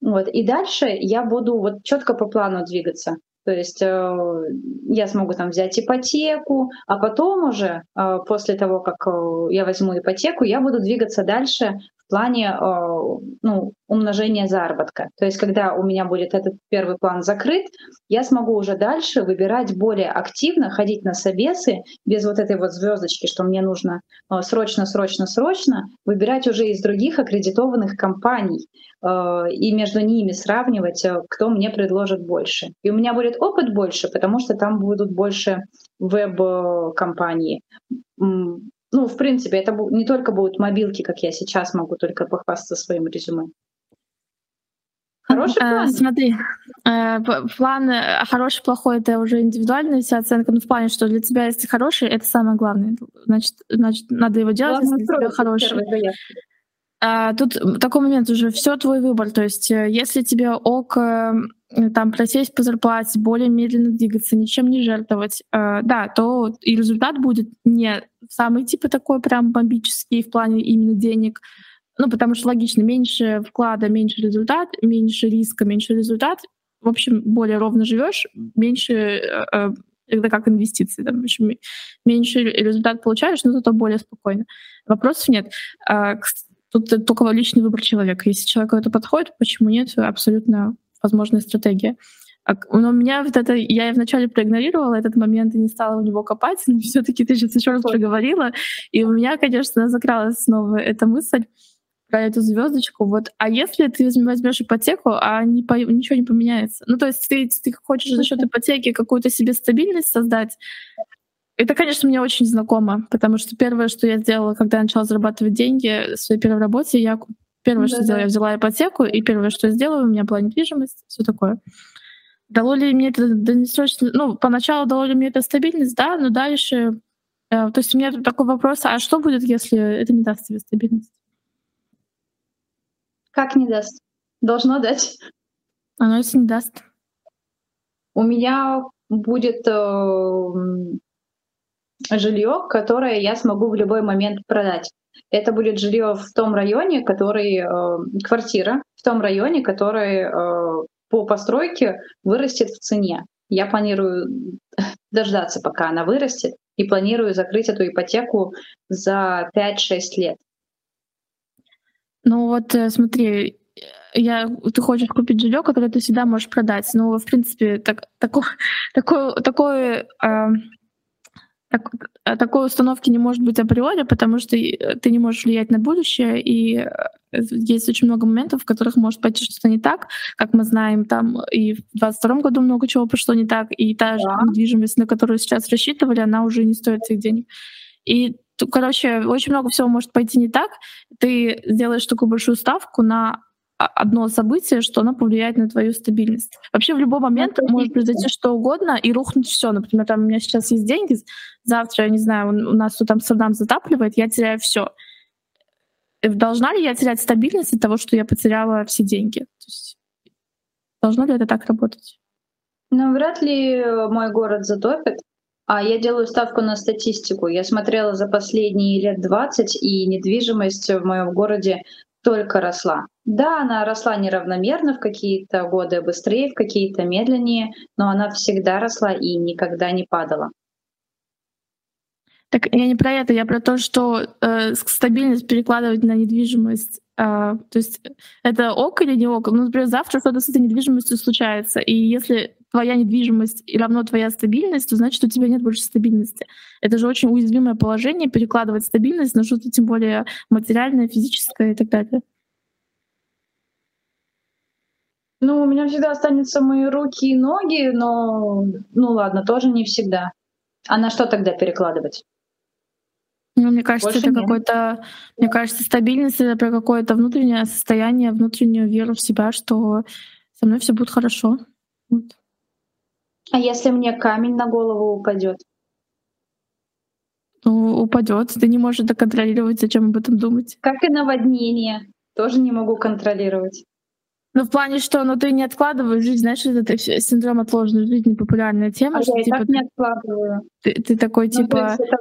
Вот. И дальше я буду вот четко по плану двигаться. То есть э, я смогу там взять ипотеку, а потом уже э, после того, как э, я возьму ипотеку, я буду двигаться дальше в плане э, ну, умножения заработка. То есть, когда у меня будет этот первый план закрыт, я смогу уже дальше выбирать более активно, ходить на собесы без вот этой вот звездочки, что мне нужно э, срочно, срочно, срочно, выбирать уже из других аккредитованных компаний э, и между ними сравнивать, кто мне предложит больше. И у меня будет опыт больше, потому что там будут больше веб-компании ну, в принципе, это не только будут мобилки, как я сейчас могу только похвастаться своим резюме. Хороший э, план. смотри, э, план э, хороший, плохой — это уже индивидуальная вся оценка, но в плане, что для тебя, если хороший, это самое главное. Значит, значит надо его делать, Главное, если для тебя хороший. А, тут такой момент уже, все твой выбор. То есть, если тебе ок там просесть по зарплате, более медленно двигаться, ничем не жертвовать, э, да, то и результат будет не самый типа такой прям бомбический в плане именно денег, ну, потому что логично, меньше вклада, меньше результат, меньше риска, меньше результат. В общем, более ровно живешь, меньше э, э, это как инвестиции, там, общем, меньше результат получаешь, но зато более спокойно. Вопросов нет. А, тут только личный выбор человека. Если человеку это подходит, почему нет, абсолютно возможная стратегия. Но у меня вот это, я вначале проигнорировала этот момент и не стала у него копать, но все-таки ты сейчас еще раз проговорила, и у меня, конечно, закралась снова эта мысль про эту звездочку. Вот, а если ты возьмешь ипотеку, а не по, ничего не поменяется? Ну, то есть ты, ты хочешь за счет ипотеки какую-то себе стабильность создать? Это, конечно, мне очень знакомо, потому что первое, что я сделала, когда я начала зарабатывать деньги в своей первой работе, я Первое, да, что сделала, я взяла ипотеку, и первое, что сделала, у меня была недвижимость, все такое. Дало ли мне это дальнесрочно... Ну, поначалу дало ли мне это стабильность, да, но дальше... Э, то есть у меня тут такой вопрос, а что будет, если это не даст тебе стабильность? Как не даст? Должно дать. Оно если не даст? У меня будет э, жилье, которое я смогу в любой момент продать. Это будет жилье в том районе, который э, квартира в том районе, который э, по постройке вырастет в цене. Я планирую дождаться, пока она вырастет, и планирую закрыть эту ипотеку за 5-6 лет. Ну вот э, смотри, я, ты хочешь купить жилье, которое ты всегда можешь продать. Ну, в принципе, так, такой, такой, такой э, так, э, такой установки не может быть априори, потому что э, ты не можешь влиять на будущее, и э, есть очень много моментов, в которых может пойти что-то не так, как мы знаем, там и в 22 году много чего пошло не так, и та же да. недвижимость, на которую сейчас рассчитывали, она уже не стоит этих денег. И короче, очень много всего может пойти не так. Ты сделаешь такую большую ставку на одно событие, что оно повлияет на твою стабильность. Вообще в любой момент это может произойти что угодно и рухнуть все. Например, там у меня сейчас есть деньги, завтра, я не знаю, у нас тут Амстердам затапливает, я теряю все. Э, должна ли я терять стабильность от того, что я потеряла все деньги? То есть, должно ли это так работать? Ну, вряд ли мой город затопит. А я делаю ставку на статистику. Я смотрела за последние лет 20, и недвижимость в моем городе только росла. Да, она росла неравномерно, в какие-то годы быстрее, в какие-то медленнее, но она всегда росла и никогда не падала. Так я не про это, я про то, что э, стабильность перекладывать на недвижимость. Э, то есть это ок или не ок? Ну, например, завтра что-то с этой недвижимостью случается, и если твоя недвижимость и равно твоя стабильность, то значит, у тебя нет больше стабильности. Это же очень уязвимое положение, перекладывать стабильность на что-то тем более материальное, физическое и так далее. Ну, у меня всегда останутся мои руки и ноги, но, ну ладно, тоже не всегда. А на что тогда перекладывать? Ну, мне кажется, Больше это какой-то, мне кажется, стабильность это про какое-то внутреннее состояние, внутреннюю веру в себя, что со мной все будет хорошо. Вот. А если мне камень на голову упадет? Ну, упадет. Ты не можешь это контролировать, зачем об этом думать. Как и наводнение. Тоже не могу контролировать. Ну, в плане, что ну, ты не откладываешь жизнь, знаешь, это синдром отложенной жизни популярная тема. А что, я типа, так не откладываю. Ты, ты такой, ну, типа... Это...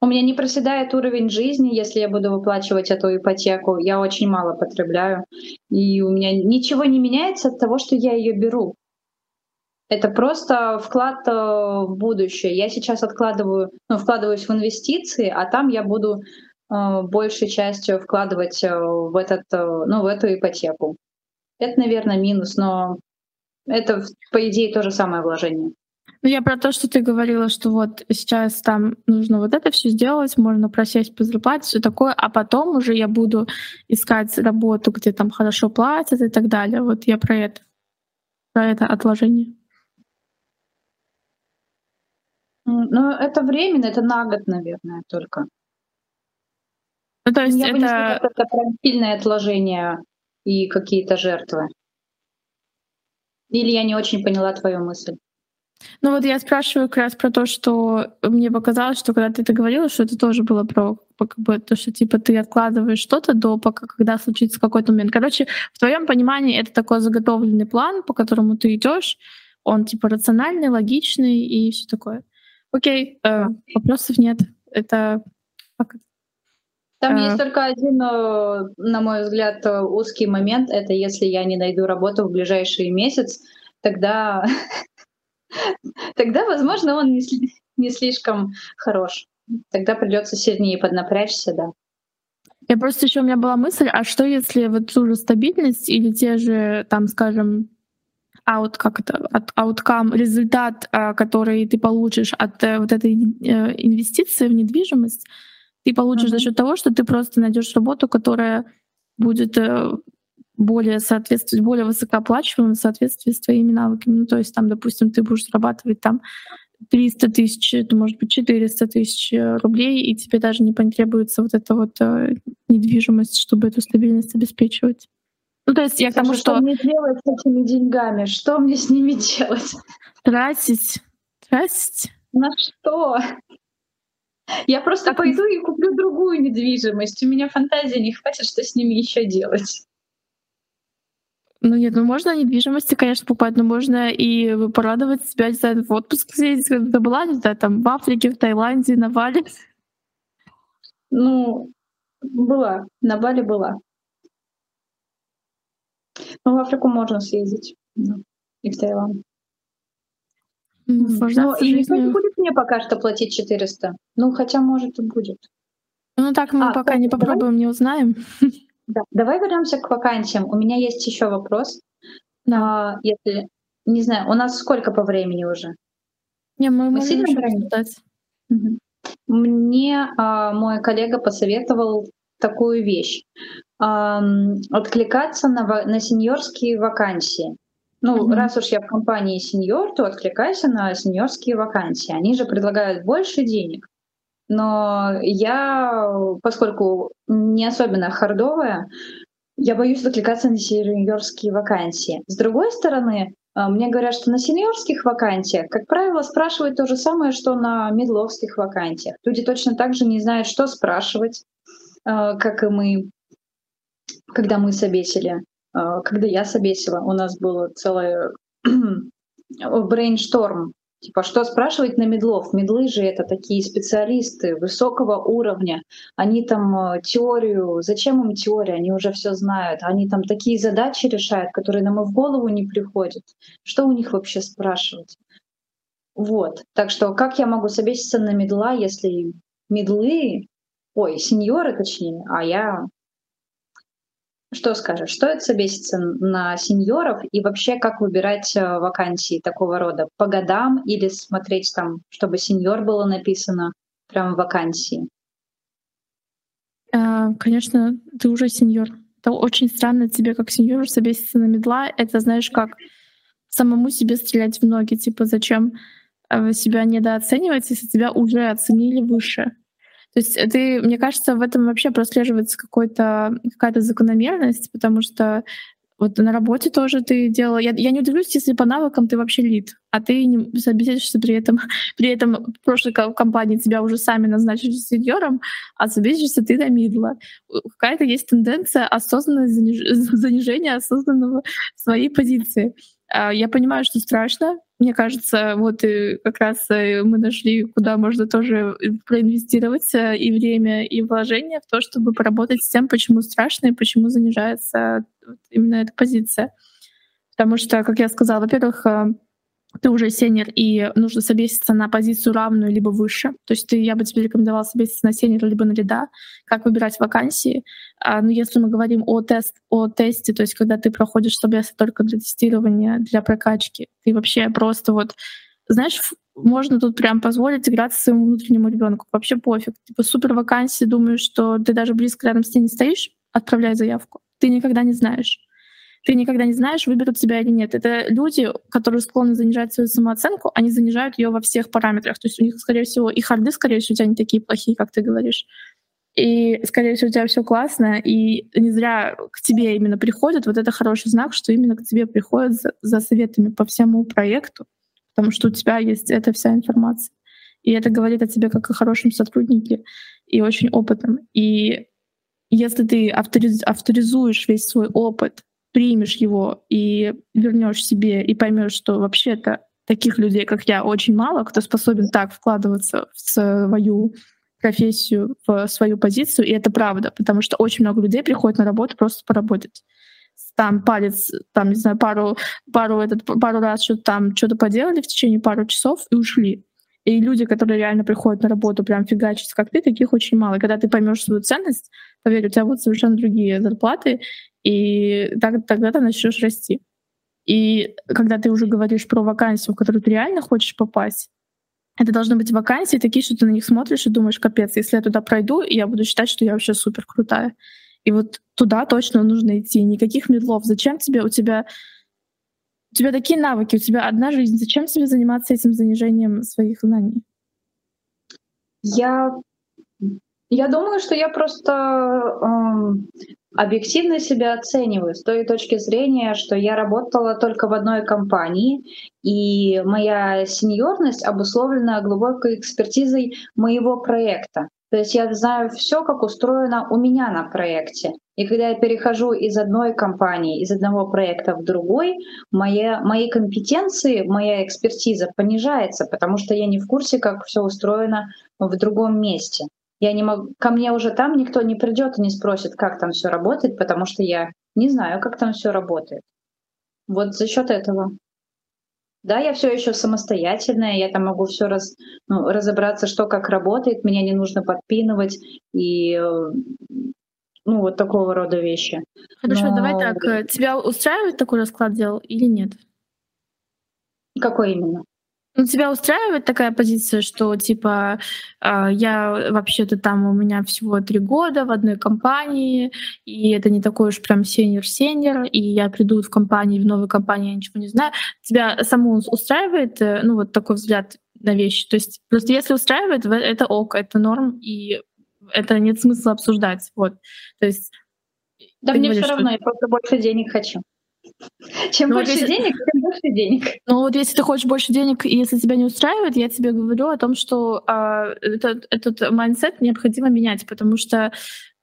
У меня не проседает уровень жизни, если я буду выплачивать эту ипотеку. Я очень мало потребляю. И у меня ничего не меняется от того, что я ее беру. Это просто вклад э, в будущее. Я сейчас откладываю, ну, вкладываюсь в инвестиции, а там я буду э, большей частью вкладывать э, в, этот, ну, в эту ипотеку. Это, наверное, минус, но это, по идее, то же самое вложение. Ну, я про то, что ты говорила, что вот сейчас там нужно вот это все сделать, можно просесть по зарплате, все такое, а потом уже я буду искать работу, где там хорошо платят и так далее. Вот я про это, про это отложение. Ну, это временно, это на год, наверное, только. Ну, то есть Я это... бы не сказала, это прям сильное отложение и какие-то жертвы. Или я не очень поняла твою мысль? Ну вот я спрашиваю как раз про то, что мне показалось, что когда ты это говорила, что это тоже было про как бы то, что типа ты откладываешь что-то до пока, когда случится какой-то момент. Короче, в твоем понимании это такой заготовленный план, по которому ты идешь, он типа рациональный, логичный и все такое. Окей, э, вопросов нет. Это там а... есть только один, э, на мой взгляд, э, узкий момент. Это если я не найду работу в ближайший месяц, тогда, тогда, возможно, он не, не слишком хорош. Тогда придется сильнее поднапрячься, да. Я просто еще у меня была мысль, а что если вот ту же стабильность или те же, там, скажем, аут, как это, от outcome, результат, а, который ты получишь от э, вот этой инвестиции в недвижимость, ты получишь mm-hmm. за счет того, что ты просто найдешь работу, которая будет э, более соответствовать, более высокооплачиваемой в соответствии с твоими навыками. Ну, то есть там, допустим, ты будешь зарабатывать там 300 тысяч, это может быть 400 тысяч э, рублей, и тебе даже не потребуется вот эта вот э, недвижимость, чтобы эту стабильность обеспечивать. Ну, то есть я к тому, что... Что мне делать с этими деньгами? Что мне с ними делать? Тратить. Тратить. На что? Я просто так... пойду и куплю другую недвижимость. У меня фантазии не хватит, что с ними еще делать. Ну нет, ну можно недвижимости, конечно, покупать, но можно и порадовать себя, не знаю, в отпуск съездить, когда ты была, не знаю, там в Африке, в Таиланде, на Бали. Ну, была, на Бали была. Ну, в Африку можно съездить, и в Таиланд. Ну, и никто не будет мне пока что платить 400. Ну, хотя, может, и будет. Ну, так мы а, пока не попробуем, давай... не узнаем. Да. Давай вернемся к вакансиям. У меня есть еще вопрос. Да. А, если, не знаю, у нас сколько по времени уже? Не, мы, мы можем ждать. Угу. Мне а, мой коллега посоветовал такую вещь. Откликаться на, на сеньорские вакансии. Ну, mm-hmm. раз уж я в компании сеньор, то откликайся на сеньорские вакансии. Они же предлагают больше денег. Но я, поскольку не особенно хардовая, я боюсь откликаться на сеньорские вакансии. С другой стороны, а, мне говорят, что на сеньорских вакансиях, как правило, спрашивают то же самое, что на медловских вакансиях. Люди точно так же не знают, что спрашивать, а, как и мы, когда мы собесили. А, когда я собесила, у нас было целое brainstorm Типа, что спрашивать на мидлов? Мидлы же это такие специалисты высокого уровня. Они там э, теорию... Зачем им теория? Они уже все знают. Они там такие задачи решают, которые нам и в голову не приходят. Что у них вообще спрашивать? Вот. Так что как я могу собеситься на мидла, если мидлы, ой, сеньоры точнее, а я что скажешь, стоит собеситься на сеньоров и вообще как выбирать э, вакансии такого рода? По годам или смотреть там, чтобы сеньор было написано прямо в вакансии? А, конечно, ты уже сеньор. Это очень странно тебе как сеньору собеситься на медла. Это знаешь как самому себе стрелять в ноги. Типа зачем э, себя недооценивать, если тебя уже оценили выше? То есть ты, мне кажется, в этом вообще прослеживается какая-то закономерность, потому что вот на работе тоже ты делала. Я, я не удивлюсь, если по навыкам ты вообще лид, а ты не собеседуешься при этом. При этом в прошлой компании тебя уже сами назначили сеньором, а собеседуешься ты на мидла. Какая-то есть тенденция осознанного занижения осознанного своей позиции. А, я понимаю, что страшно. Мне кажется, вот и как раз э, мы нашли, куда можно тоже проинвестировать э, и время, и вложения в то, чтобы поработать с тем, почему страшно и почему занижается именно эта позиция. Потому что, как я сказала, во-первых, э, ты уже сенер, и нужно собеситься на позицию равную либо выше. То есть ты, я бы тебе рекомендовала собеситься на сенера либо на лида, как выбирать вакансии. А, но если мы говорим о, тест, о тесте, то есть когда ты проходишь собес только для тестирования, для прокачки, ты вообще просто вот, знаешь, можно тут прям позволить играться своему внутреннему ребенку. Вообще пофиг. Типа супер вакансии, думаю, что ты даже близко рядом с ней не стоишь, отправляй заявку. Ты никогда не знаешь ты никогда не знаешь, выберут тебя или нет. Это люди, которые склонны занижать свою самооценку, они занижают ее во всех параметрах. То есть у них, скорее всего, и харды, скорее всего, у тебя не такие плохие, как ты говоришь. И, скорее всего, у тебя все классно, и не зря к тебе именно приходят. Вот это хороший знак, что именно к тебе приходят за, за советами по всему проекту, потому что у тебя есть эта вся информация. И это говорит о тебе как о хорошем сотруднике и очень опытном. И если ты авториз, авторизуешь весь свой опыт примешь его и вернешь себе и поймешь, что вообще-то таких людей, как я, очень мало, кто способен так вкладываться в свою профессию, в свою позицию, и это правда, потому что очень много людей приходят на работу просто поработать. Там палец, там, не знаю, пару, пару, этот, пару раз что-то там что-то поделали в течение пару часов и ушли. И люди, которые реально приходят на работу прям фигачить, как ты, таких очень мало. И когда ты поймешь свою ценность, поверь, у тебя будут совершенно другие зарплаты, и так, тогда ты начнешь расти. И когда ты уже говоришь про вакансию, в которую ты реально хочешь попасть, это должны быть вакансии такие, что ты на них смотришь и думаешь, капец, если я туда пройду, я буду считать, что я вообще супер крутая. И вот туда точно нужно идти. Никаких медлов. Зачем тебе? У тебя, у тебя такие навыки, у тебя одна жизнь. Зачем тебе заниматься этим занижением своих знаний? Я, я думаю, что я просто эм, объективно себя оцениваю с той точки зрения, что я работала только в одной компании, и моя сеньорность обусловлена глубокой экспертизой моего проекта. То есть я знаю все, как устроено у меня на проекте. И когда я перехожу из одной компании, из одного проекта в другой, моя, мои компетенции, моя экспертиза понижается, потому что я не в курсе, как все устроено в другом месте. Я не могу, ко мне уже там никто не придет и не спросит, как там все работает, потому что я не знаю, как там все работает. Вот за счет этого. Да, я все еще самостоятельная, я там могу все раз, ну, разобраться, что как работает, меня не нужно подпинывать и ну вот такого рода вещи. Хорошо, Но... давай так. Тебя устраивает такой расклад дел или нет? Какой именно? Ну, тебя устраивает такая позиция, что типа э, я вообще-то там у меня всего три года в одной компании, и это не такой уж прям сеньор-сеньор, и я приду в компанию, в новой компании, я ничего не знаю. Тебя саму устраивает, э, ну, вот такой взгляд на вещи? То есть просто если устраивает, это ок, это норм, и это нет смысла обсуждать. Вот. То есть да мне все равно, я просто больше денег хочу. Чем ну, больше если... денег, тем больше денег. Ну вот если ты хочешь больше денег, и если тебя не устраивает, я тебе говорю о том, что э, этот, этот mindset необходимо менять, потому что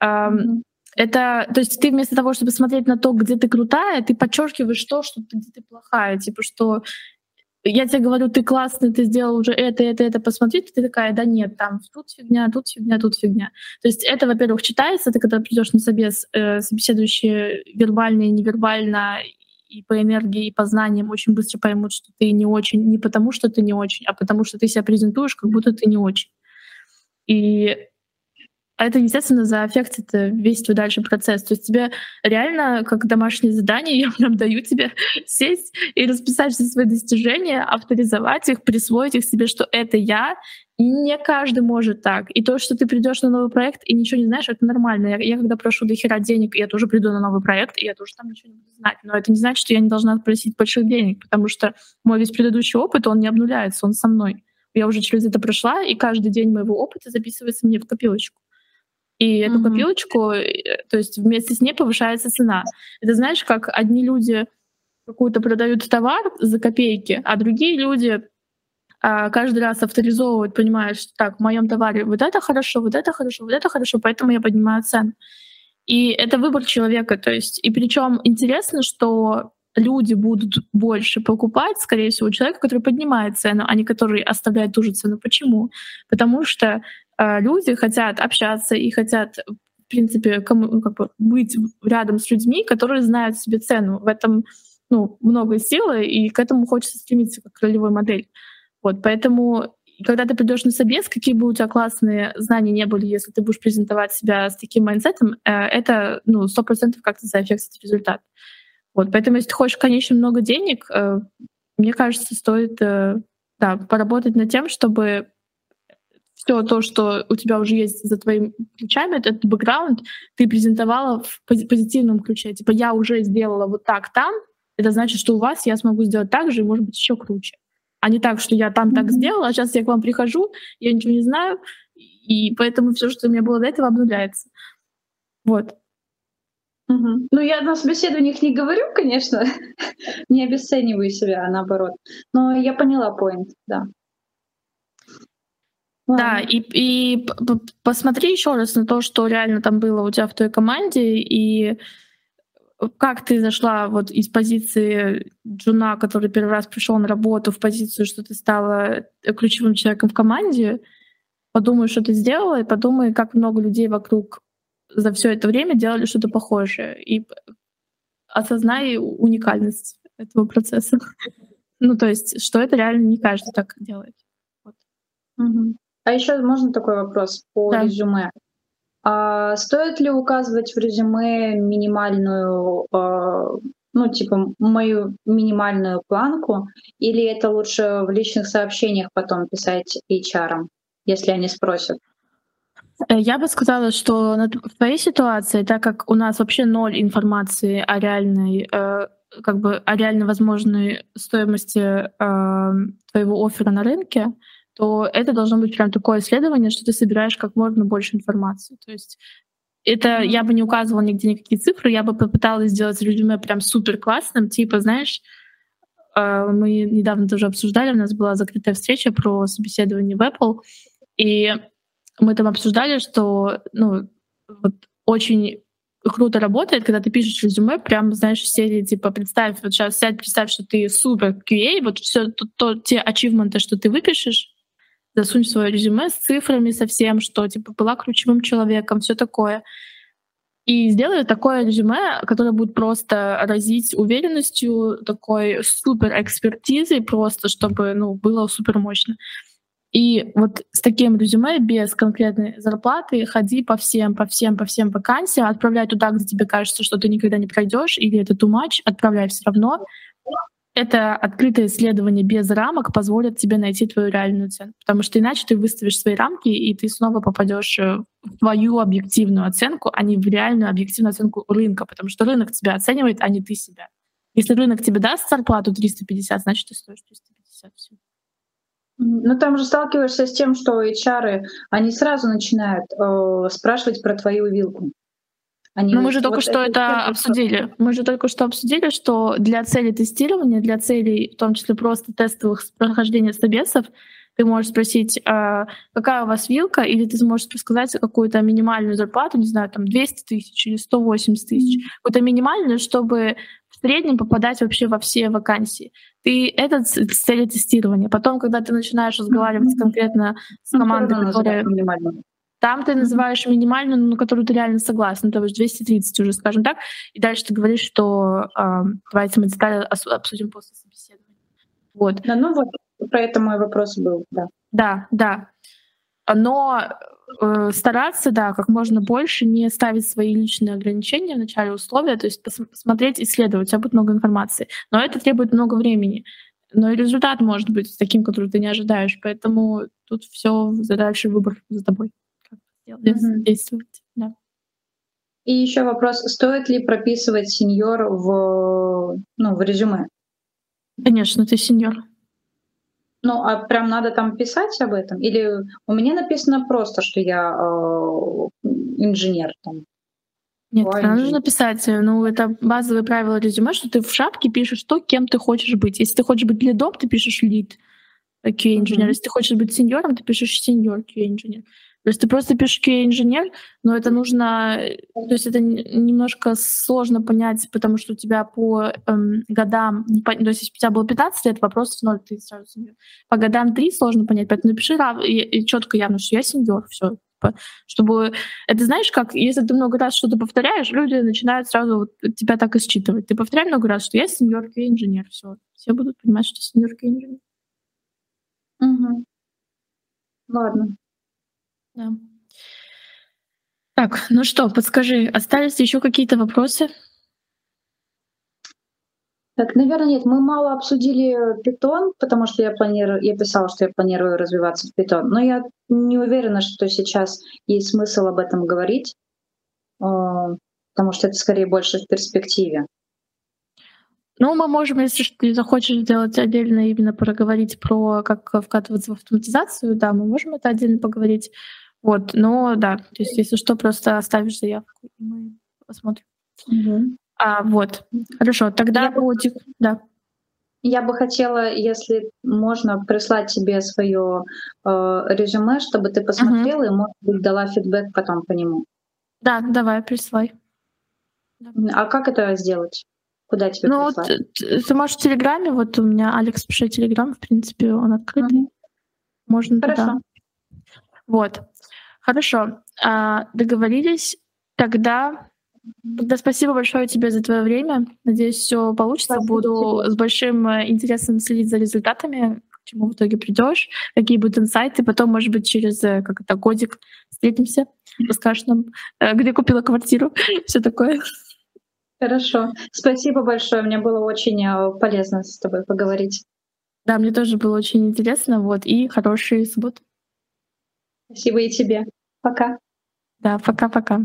э, mm-hmm. это, то есть ты вместо того, чтобы смотреть на то, где ты крутая, ты подчеркиваешь то, что ты, где ты плохая, типа что я тебе говорю, ты классный, ты сделал уже это, это, это, посмотри, ты такая, да нет, там тут фигня, тут фигня, тут фигня. То есть это, во-первых, читается, ты когда придешь на собес, э, собеседующие вербально и невербально и по энергии, и по знаниям очень быстро поймут, что ты не очень, не потому что ты не очень, а потому что ты себя презентуешь, как будто ты не очень. И это, естественно, заэффектит весь твой дальше процесс. То есть тебе реально, как домашнее задание, я прям даю тебе сесть и расписать все свои достижения, авторизовать их, присвоить их себе, что это я, не каждый может так. И то, что ты придешь на новый проект и ничего не знаешь, это нормально. Я, я когда прошу до хера денег, я тоже приду на новый проект, и я тоже там ничего не буду знать. Но это не значит, что я не должна просить больших денег, потому что мой весь предыдущий опыт, он не обнуляется, он со мной. Я уже через это прошла, и каждый день моего опыта записывается мне в копилочку. И эту mm-hmm. копилочку, э, то есть вместе с ней повышается цена. Это знаешь, как одни люди какую-то продают товар за копейки, а другие люди а, каждый раз авторизовывают, понимают, что так, в моем товаре вот это хорошо, вот это хорошо, вот это хорошо, поэтому я поднимаю цену. И это выбор человека, то есть, и причем интересно, что люди будут больше покупать, скорее всего, человека, который поднимает цену, а не который оставляет ту же цену. Почему? Потому что люди хотят общаться и хотят, в принципе, кому, ну, как бы быть рядом с людьми, которые знают себе цену. В этом ну, много силы, и к этому хочется стремиться как ролевой модель. Вот, поэтому когда ты придешь на собес, какие бы у тебя классные знания не были, если ты будешь презентовать себя с таким mindset ом, э, это ну, сто процентов как-то за affect ит результат. Вот, поэтому если ты хочешь, конечно, много денег, э, мне кажется, стоит э, да, поработать над тем, чтобы все то, что у тебя уже есть за твоими плечами, этот бэкграунд, ты презентовала в позитивном ключе. Типа я уже сделала вот так там, это значит, что у вас я смогу сделать так же и, может быть, еще круче. А не так, что я там mm-hmm. так сделала, а сейчас я к вам прихожу, я ничего не знаю, и поэтому все, что у меня было до этого, обнуляется. Вот. Угу. Ну, я на собеседованиях не говорю, конечно, не обесцениваю себя, а наоборот. Но я поняла поинт, да. Да, и, и посмотри еще раз на то, что реально там было у тебя в той команде, и как ты зашла вот из позиции джуна, который первый раз пришел на работу, в позицию, что ты стала ключевым человеком в команде, подумай, что ты сделала, и подумай, как много людей вокруг за все это время делали что-то похожее. И осознай уникальность этого процесса. Ну, то есть, что это реально не каждый так делает. Вот. Угу. А еще можно такой вопрос по да. резюме. А стоит ли указывать в резюме минимальную, а, ну, типа, мою минимальную планку, или это лучше в личных сообщениях потом писать HR, если они спросят? Э, я бы сказала, что в твоей ситуации, так как у нас вообще ноль информации о реальной, э, как бы о реально возможной стоимости э, твоего оффера на рынке, то это должно быть прям такое исследование, что ты собираешь как можно больше информации. То есть это я бы не указывала нигде никакие цифры, я бы попыталась сделать резюме прям супер классным, типа, знаешь, мы недавно тоже обсуждали, у нас была закрытая встреча про собеседование в Apple, и мы там обсуждали, что ну, вот очень круто работает, когда ты пишешь резюме, прям, знаешь, в серии, типа, представь, вот сейчас сядь, представь, что ты супер QA, вот все то, то, те ачивменты, что ты выпишешь, засунь свое резюме с цифрами, со всем, что, типа, была ключевым человеком, все такое. И сделаю такое резюме, которое будет просто разить уверенностью, такой супер экспертизой просто, чтобы, ну, было супер мощно. И вот с таким резюме, без конкретной зарплаты, ходи по всем, по всем, по всем вакансиям, отправляй туда, где тебе кажется, что ты никогда не пройдешь, или это too much, отправляй все равно. Это открытое исследование без рамок позволит тебе найти твою реальную цену. Потому что иначе ты выставишь свои рамки, и ты снова попадешь э, в твою объективную оценку, а не в реальную объективную оценку рынка. Потому что рынок тебя оценивает, а не ты себя. Если рынок тебе даст зарплату 350, значит, ты стоишь 350. Все. Ну, там же сталкиваешься с тем, что HR, они сразу начинают э, спрашивать про твою вилку. Они Но мы же только вот что это, обсудили. Мы же только что обсудили, что для цели тестирования, для целей, в том числе просто тестовых прохождения собесов, ты можешь спросить, а, какая у вас вилка, или ты сможешь сказать какую-то минимальную зарплату, не знаю, там 200 тысяч или 180 тысяч, mm-hmm. какую-то минимальную, чтобы в среднем попадать вообще во все вакансии. Ты это с целью тестирования. Потом, когда ты начинаешь разговаривать mm-hmm. конкретно с ну, командой, ну, которая... Там ты называешь минимальную, на которую ты реально согласен, то есть 230 уже, скажем так, и дальше ты говоришь, что э, давайте мы детали обсудим после собеседования. Вот. Да, ну вот, про это мой вопрос был, да. Да, да. Но э, стараться, да, как можно больше не ставить свои личные ограничения в начале условия, то есть посмотреть, исследовать, у тебя будет много информации. Но это требует много времени. Но и результат может быть таким, который ты не ожидаешь. Поэтому тут все дальше выбор за тобой. Как mm-hmm. действовать. Да. И еще вопрос: стоит ли прописывать сеньор в, ну, в резюме? Конечно, ты сеньор. Ну, а прям надо там писать об этом? Или у меня написано просто, что я э, инженер там? Нет, там нужно писать, э, ну, это базовые правила резюме, что ты в шапке пишешь то, кем ты хочешь быть. Если ты хочешь быть лидом, ты пишешь лид QA инженер. Mm-hmm. Если ты хочешь быть сеньором, ты пишешь сеньор QA инженер. То есть ты просто пишешь QA-инженер, но это нужно, то есть это немножко сложно понять, потому что у тебя по эм, годам, то есть если у тебя было 15 лет, вопрос в ноль, ты сразу сеньор. По годам 3 сложно понять, поэтому напиши рав, и, и четко явно, что я сеньор, все. Чтобы это знаешь, как если ты много раз что-то повторяешь, люди начинают сразу вот тебя так и считывать. Ты повторяй много раз, что я сеньор QA-инженер, все. Все будут понимать, что сеньор QA-инженер. Угу. Ладно. Да. Так, ну что, подскажи, остались еще какие-то вопросы? Так, наверное, нет. Мы мало обсудили питон, потому что я планирую, я писала, что я планирую развиваться в питон, но я не уверена, что сейчас есть смысл об этом говорить, а, потому что это скорее больше в перспективе. Ну, мы можем, если ты захочешь сделать отдельно именно проговорить про как вкатываться в автоматизацию, да, мы можем это отдельно поговорить. Вот, но да, то есть если что, просто оставишь заявку, и мы посмотрим. Угу. А, вот, хорошо, тогда я по да. Я бы хотела, если можно, прислать тебе свое э, резюме, чтобы ты посмотрела угу. и, может быть, дала фидбэк потом по нему. Да, давай, присылай. А как это сделать? Куда тебе Ну, прислать? ты, ты можешь в Телеграме, вот у меня Алекс пишет Телеграм, в принципе, он открытый. Угу. Можно Хорошо. туда. Вот. Хорошо, а, договорились. Тогда, тогда спасибо большое тебе за твое время. Надеюсь, все получится. Спасибо Буду с большим э, интересом следить за результатами, к чему в итоге придешь, какие будут инсайты. Потом, может быть, через э, как это годик встретимся, расскажешь нам, э, где купила квартиру, все такое. Хорошо. Спасибо большое. Мне было очень полезно с тобой поговорить. Да, мне тоже было очень интересно. Вот, и хорошей субботы. Спасибо и тебе. Пока. Да, пока-пока.